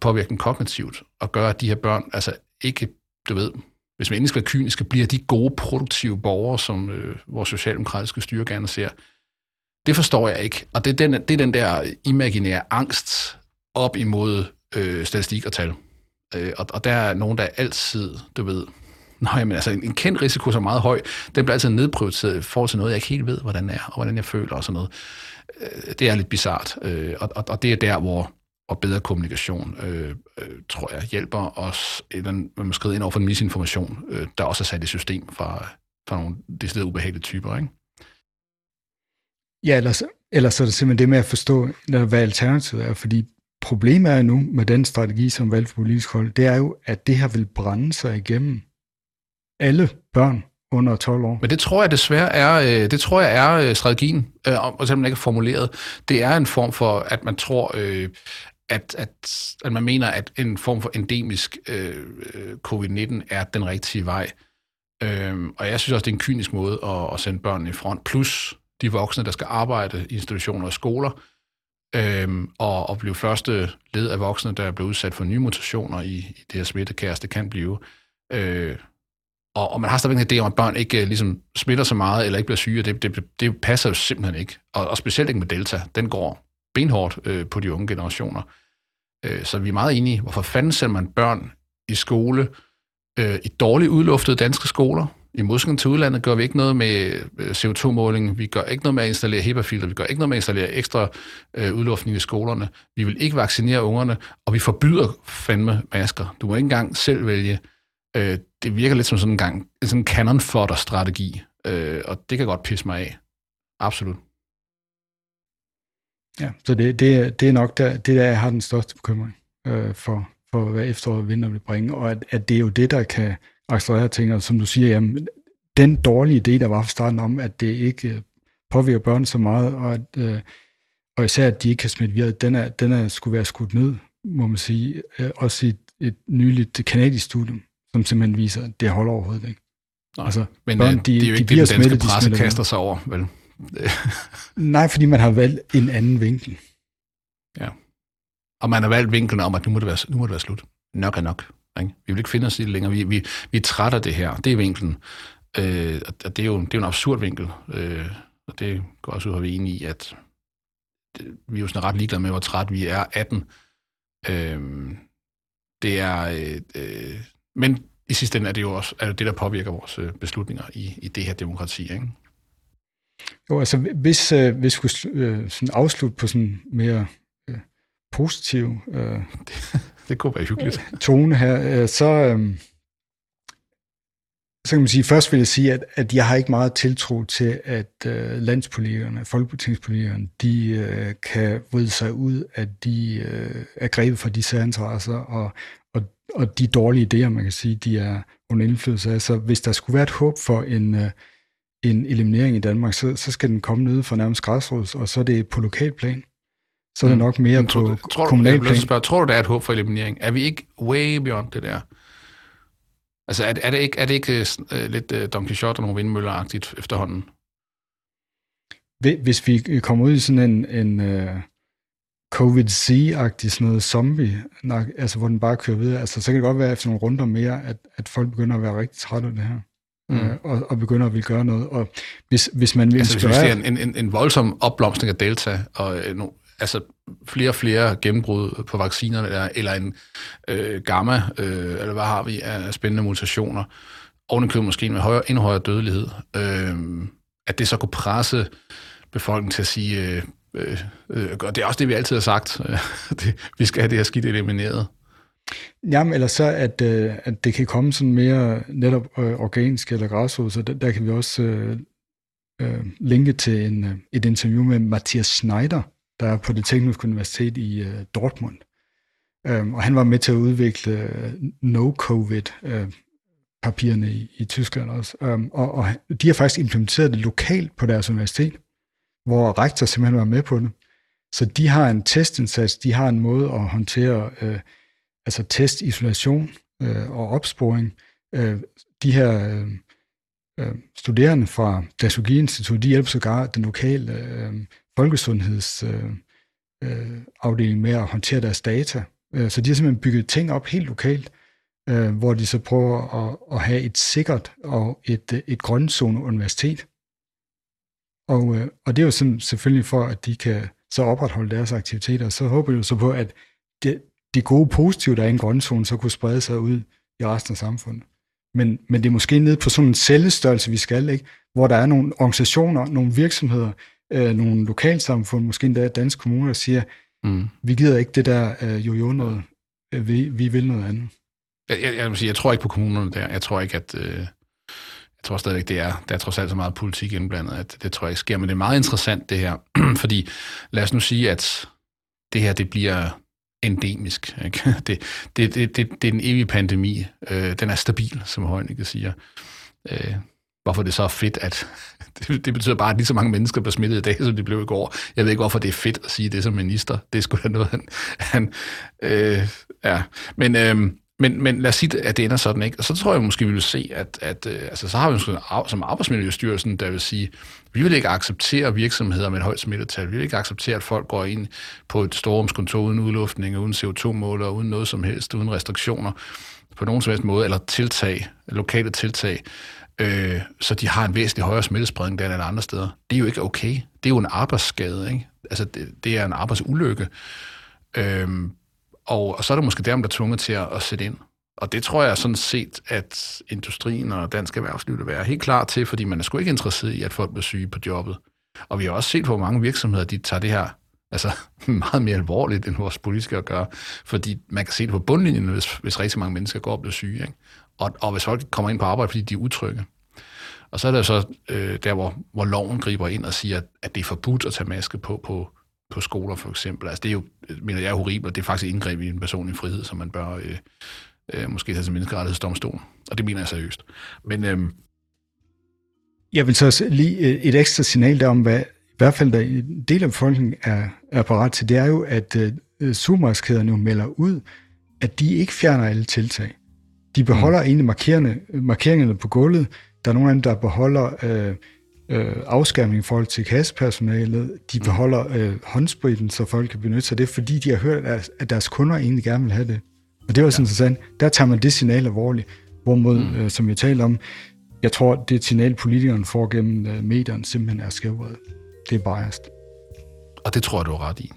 påvirke dem kognitivt, og gøre, at de her børn altså ikke, du ved, hvis man endelig skal være kyniske, bliver de gode, produktive borgere, som øh, vores socialdemokratiske styre gerne ser. Det forstår jeg ikke. Og det er den, det er den der imaginære angst op imod øh, statistik og tal. Øh, og, og der er nogen, der altid, du ved, Nej, men altså en, en kendt risiko, som er meget høj, den bliver altid nedprioriteret i forhold til noget, jeg ikke helt ved, hvordan er, og hvordan jeg føler og sådan noget. Øh, det er lidt bizart, øh, og, og, og det er der, hvor og bedre kommunikation, øh, øh, tror jeg, hjælper os, eller man må skride ind over for en misinformation, øh, der også er sat i system fra, fra nogle decideret ubehagelige typer, ikke? Ja, ellers, ellers er det simpelthen det med at forstå, hvad alternativet er, fordi problemet er nu med den strategi, som valgt politisk hold, det er jo, at det her vil brænde sig igennem alle børn under 12 år. Men det tror jeg desværre er, øh, det tror jeg er øh, strategien, øh, og selvom den ikke er formuleret. Det er en form for, at man tror, øh, at, at, at man mener, at en form for endemisk øh, øh, covid-19 er den rigtige vej. Øhm, og jeg synes også, det er en kynisk måde at, at sende børnene i front. Plus de voksne, der skal arbejde i institutioner og skoler, øhm, og, og blive første led af voksne, der bliver udsat for nye mutationer i, i det her smittekæres, det kan blive. Og, og man har stadigvæk en idé om, at børn ikke øh, ligesom smitter så meget, eller ikke bliver syge, det, det, det passer jo simpelthen ikke. Og, og specielt ikke med Delta. Den går benhårdt øh, på de unge generationer. Øh, så vi er meget enige. Hvorfor fanden sender man børn i skole øh, i dårligt udluftede danske skoler? I modsætning til udlandet gør vi ikke noget med øh, CO2-måling, vi gør ikke noget med at installere HEPA-filter, vi gør ikke noget med at installere ekstra øh, udluftning i skolerne, vi vil ikke vaccinere ungerne, og vi forbyder fandme masker. Du må ikke engang selv vælge Øh, det virker lidt som sådan en gang, sådan en cannon fodder strategi, øh, og det kan godt pisse mig af. Absolut. Ja, så det, det, det er nok der, det der, jeg har den største bekymring øh, for, for, hvad efteråret og vinter vil bringe, og at, at det er jo det, der kan accelerere ting, og som du siger, jamen, den dårlige idé, der var fra starten om, at det ikke øh, påvirker børn så meget, og, at, øh, og især, at de ikke kan smitte virus, den er, den er skulle være skudt ned, må man sige, øh, også i et, et nyligt kanadisk studium, som simpelthen viser, at det holder overhovedet ikke. Nej, altså, men børn, de, det er jo ikke de det, den danske smittet, presse de kaster sig over, vel? Nej, fordi man har valgt en anden vinkel. Ja. Og man har valgt vinklen om, at nu må det være, nu må det være slut. Nok er nok. Ikke? Vi vil ikke finde os i det længere. Vi, vi, vi er trætte af det her. Det er vinklen. Øh, og det er, jo, det er jo en absurd vinkel. Øh, og det går også ud at vi enige i, at det, vi er jo sådan ret ligeglade med, hvor træt vi er 18. Øh, det er... Øh, øh, men i sidste ende er det jo også er det, det, der påvirker vores øh, beslutninger i, i det her demokrati. Ikke? Jo, altså hvis, øh, hvis vi skulle øh, sådan afslutte på sådan mere øh, positiv øh, det, det kunne være hyggeligt. tone her, øh, så, øh, så kan man sige, først vil jeg sige, at, at jeg har ikke meget tiltro til, at øh, landspolitikerne, folketingspolitikerne, de øh, kan vride sig ud, at de øh, er grebet for de særinteresser og, og de dårlige idéer, man kan sige, de er under indflydelse af. Så hvis der skulle være et håb for en, øh, en eliminering i Danmark, så, så skal den komme nede fra nærmest græsrods, og så er det på lokalplan. Så er det mm. nok mere på tror, tror kommunalplan. Du, spørge, tror du, der er et håb for eliminering? Er vi ikke way beyond det der? Altså, er, er det ikke, er det ikke uh, lidt uh, Don Quixote og nogle vindmøller efterhånden? Hvis vi kommer ud i sådan en, en uh, COVID-C-agtig sådan noget zombie, altså hvor den bare kører videre. Altså, så kan det godt være efter nogle runder mere, at, at folk begynder at være rigtig trætte af det her. Mm. Øh, og, og begynder at ville gøre noget. Og hvis, hvis man vil altså, hvis vi ser en, en, en voldsom opblomstring af Delta, og øh, no, altså flere og flere gennembrud på vaccinerne, eller, eller en øh, gamma, øh, eller hvad har vi af spændende mutationer, ovenikøbet måske med højere, endnu højere dødelighed, øh, at det så kunne presse befolkningen til at sige, øh, Øh, øh, og det er også det, vi altid har sagt. det, vi skal have det her skidt elimineret. Jamen, eller så, at, øh, at det kan komme sådan mere netop øh, organisk eller græsrod, så der, der kan vi også øh, øh, linke til en, øh, et interview med Mathias Schneider, der er på det tekniske universitet i øh, Dortmund. Øh, og han var med til at udvikle øh, no-covid-papirerne øh, i, i Tyskland også. Øh, og, og de har faktisk implementeret det lokalt på deres universitet hvor rektor simpelthen var med på det. Så de har en testindsats, de har en måde at håndtere øh, altså test, isolation øh, og opsporing. Øh, de her øh, øh studerende fra Dasugi Institut, de hjælper sågar den lokale øh, folkesundhedsafdeling øh, øh, med at håndtere deres data. Øh, så de har simpelthen bygget ting op helt lokalt, øh, hvor de så prøver at, at have et sikkert og et, øh, et grønzone universitet. Og, øh, og det er jo sådan, selvfølgelig for, at de kan så opretholde deres aktiviteter. Så håber jeg jo så på, at det, de gode positive, der er i en grønzone, så kunne sprede sig ud i resten af samfundet. Men, men det er måske ned på sådan en cellestørrelse, vi skal, ikke? hvor der er nogle organisationer, nogle virksomheder, øh, nogle lokalsamfund, måske endda danske kommuner, der siger, mm. vi gider ikke det der øh, jo-jo noget, øh, vi, vi vil noget andet. Jeg, jeg, jeg, sige, jeg tror ikke på kommunerne der. Jeg tror ikke, at... Øh jeg tror stadigvæk, det er, der er trods alt så meget politik indblandet, at det tror jeg ikke sker. Men det er meget interessant, det her. fordi lad os nu sige, at det her, det bliver endemisk. Ikke? Det, det, det, det, det er en evig pandemi. Øh, den er stabil, som Højnække siger. Øh, hvorfor det så er fedt, at det, det betyder bare, at lige så mange mennesker bliver smittet i dag, som de blev i går. Jeg ved ikke, hvorfor det er fedt at sige det som minister. Det er sgu da noget, han... han øh, ja. Men, øh, men, men lad os sige, at det ender sådan, ikke? Og så tror jeg måske, vi vil se, at, at øh, altså, så har vi som Arbejdsmiljøstyrelsen, der vil sige, vi vil ikke acceptere virksomheder med et højt smittetal. Vi vil ikke acceptere, at folk går ind på et storrumskontor uden udluftning, uden CO2-måler, uden noget som helst, uden restriktioner på nogen som helst måde, eller tiltag, lokale tiltag, øh, så de har en væsentlig højere smittespredning der end andre steder. Det er jo ikke okay. Det er jo en arbejdsskade, ikke? Altså, det, det er en arbejdsulykke. Øh, og, og så er det måske der, man er tvunget til at, at sætte ind. Og det tror jeg sådan set, at industrien og dansk erhvervsliv vil være helt klar til, fordi man er sgu ikke interesseret i, at folk bliver syge på jobbet. Og vi har også set hvor mange virksomheder, de tager det her altså, meget mere alvorligt, end vores politikere gør. Fordi man kan se det på bundlinjen, hvis, hvis rigtig mange mennesker går og bliver syge. Ikke? Og, og hvis folk kommer ind på arbejde, fordi de er utrygge. Og så er der så øh, der, hvor, hvor loven griber ind og siger, at, at det er forbudt at tage maske på på, på skoler for eksempel. Altså det er jo, mener jeg, er horribelt. Det er faktisk indgreb i en personlig frihed, som man bør øh, øh, måske tage til menneskerettighedsdomstolen. Og det mener jeg seriøst. Men... Øh, jeg vil så lige et ekstra signal der om, hvad i hvert fald der en del af befolkningen er, er parat til, det er jo, at øh, supermarkedskæderne melder ud, at de ikke fjerner alle tiltag. De beholder mm. egentlig markeringerne på gulvet. Der er nogle af dem, der beholder øh, øh, afskærmning i forhold til kassepersonalet. De mm. beholder øh, håndspriten, så folk kan benytte sig af det, fordi de har hørt, at deres kunder egentlig gerne vil have det. Og det var sådan ja. interessant. Der tager man det signal alvorligt. Hvorimod, mm. øh, som jeg talte om, jeg tror, det signal, politikeren får gennem øh, medierne, simpelthen er skævret. Det er biased. Og det tror jeg, du er ret i.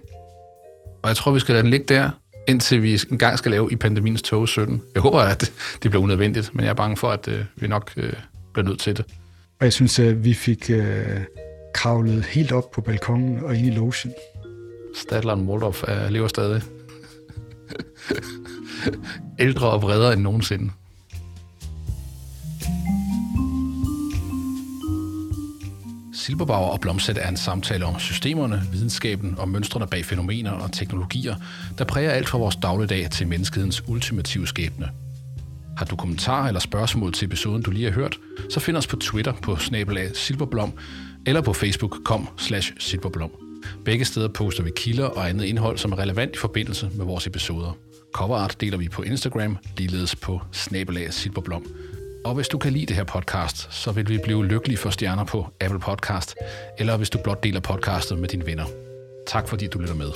Og jeg tror, vi skal lade den ligge der, indtil vi en gang skal lave i pandemiens tog 17. Jeg håber, at det bliver unødvendigt, men jeg er bange for, at øh, vi nok øh, bliver nødt til det. Og jeg synes, at vi fik øh, kravlet helt op på balkongen og ind i lotion. Stadler Moldov Moldorf er, lever stadig. Ældre og bredere end nogensinde. Silberbauer og Blomsæt er en samtale om systemerne, videnskaben og mønstrene bag fænomener og teknologier, der præger alt fra vores dagligdag til menneskehedens ultimative skæbne. Har du kommentarer eller spørgsmål til episoden, du lige har hørt, så find os på Twitter på snabelag silberblom eller på facebook.com slash silberblom. Begge steder poster vi kilder og andet indhold, som er relevant i forbindelse med vores episoder. Coverart deler vi på Instagram, ligeledes på snabelag silberblom. Og hvis du kan lide det her podcast, så vil vi blive lykkelige for stjerner på Apple Podcast, eller hvis du blot deler podcastet med dine venner. Tak fordi du lytter med.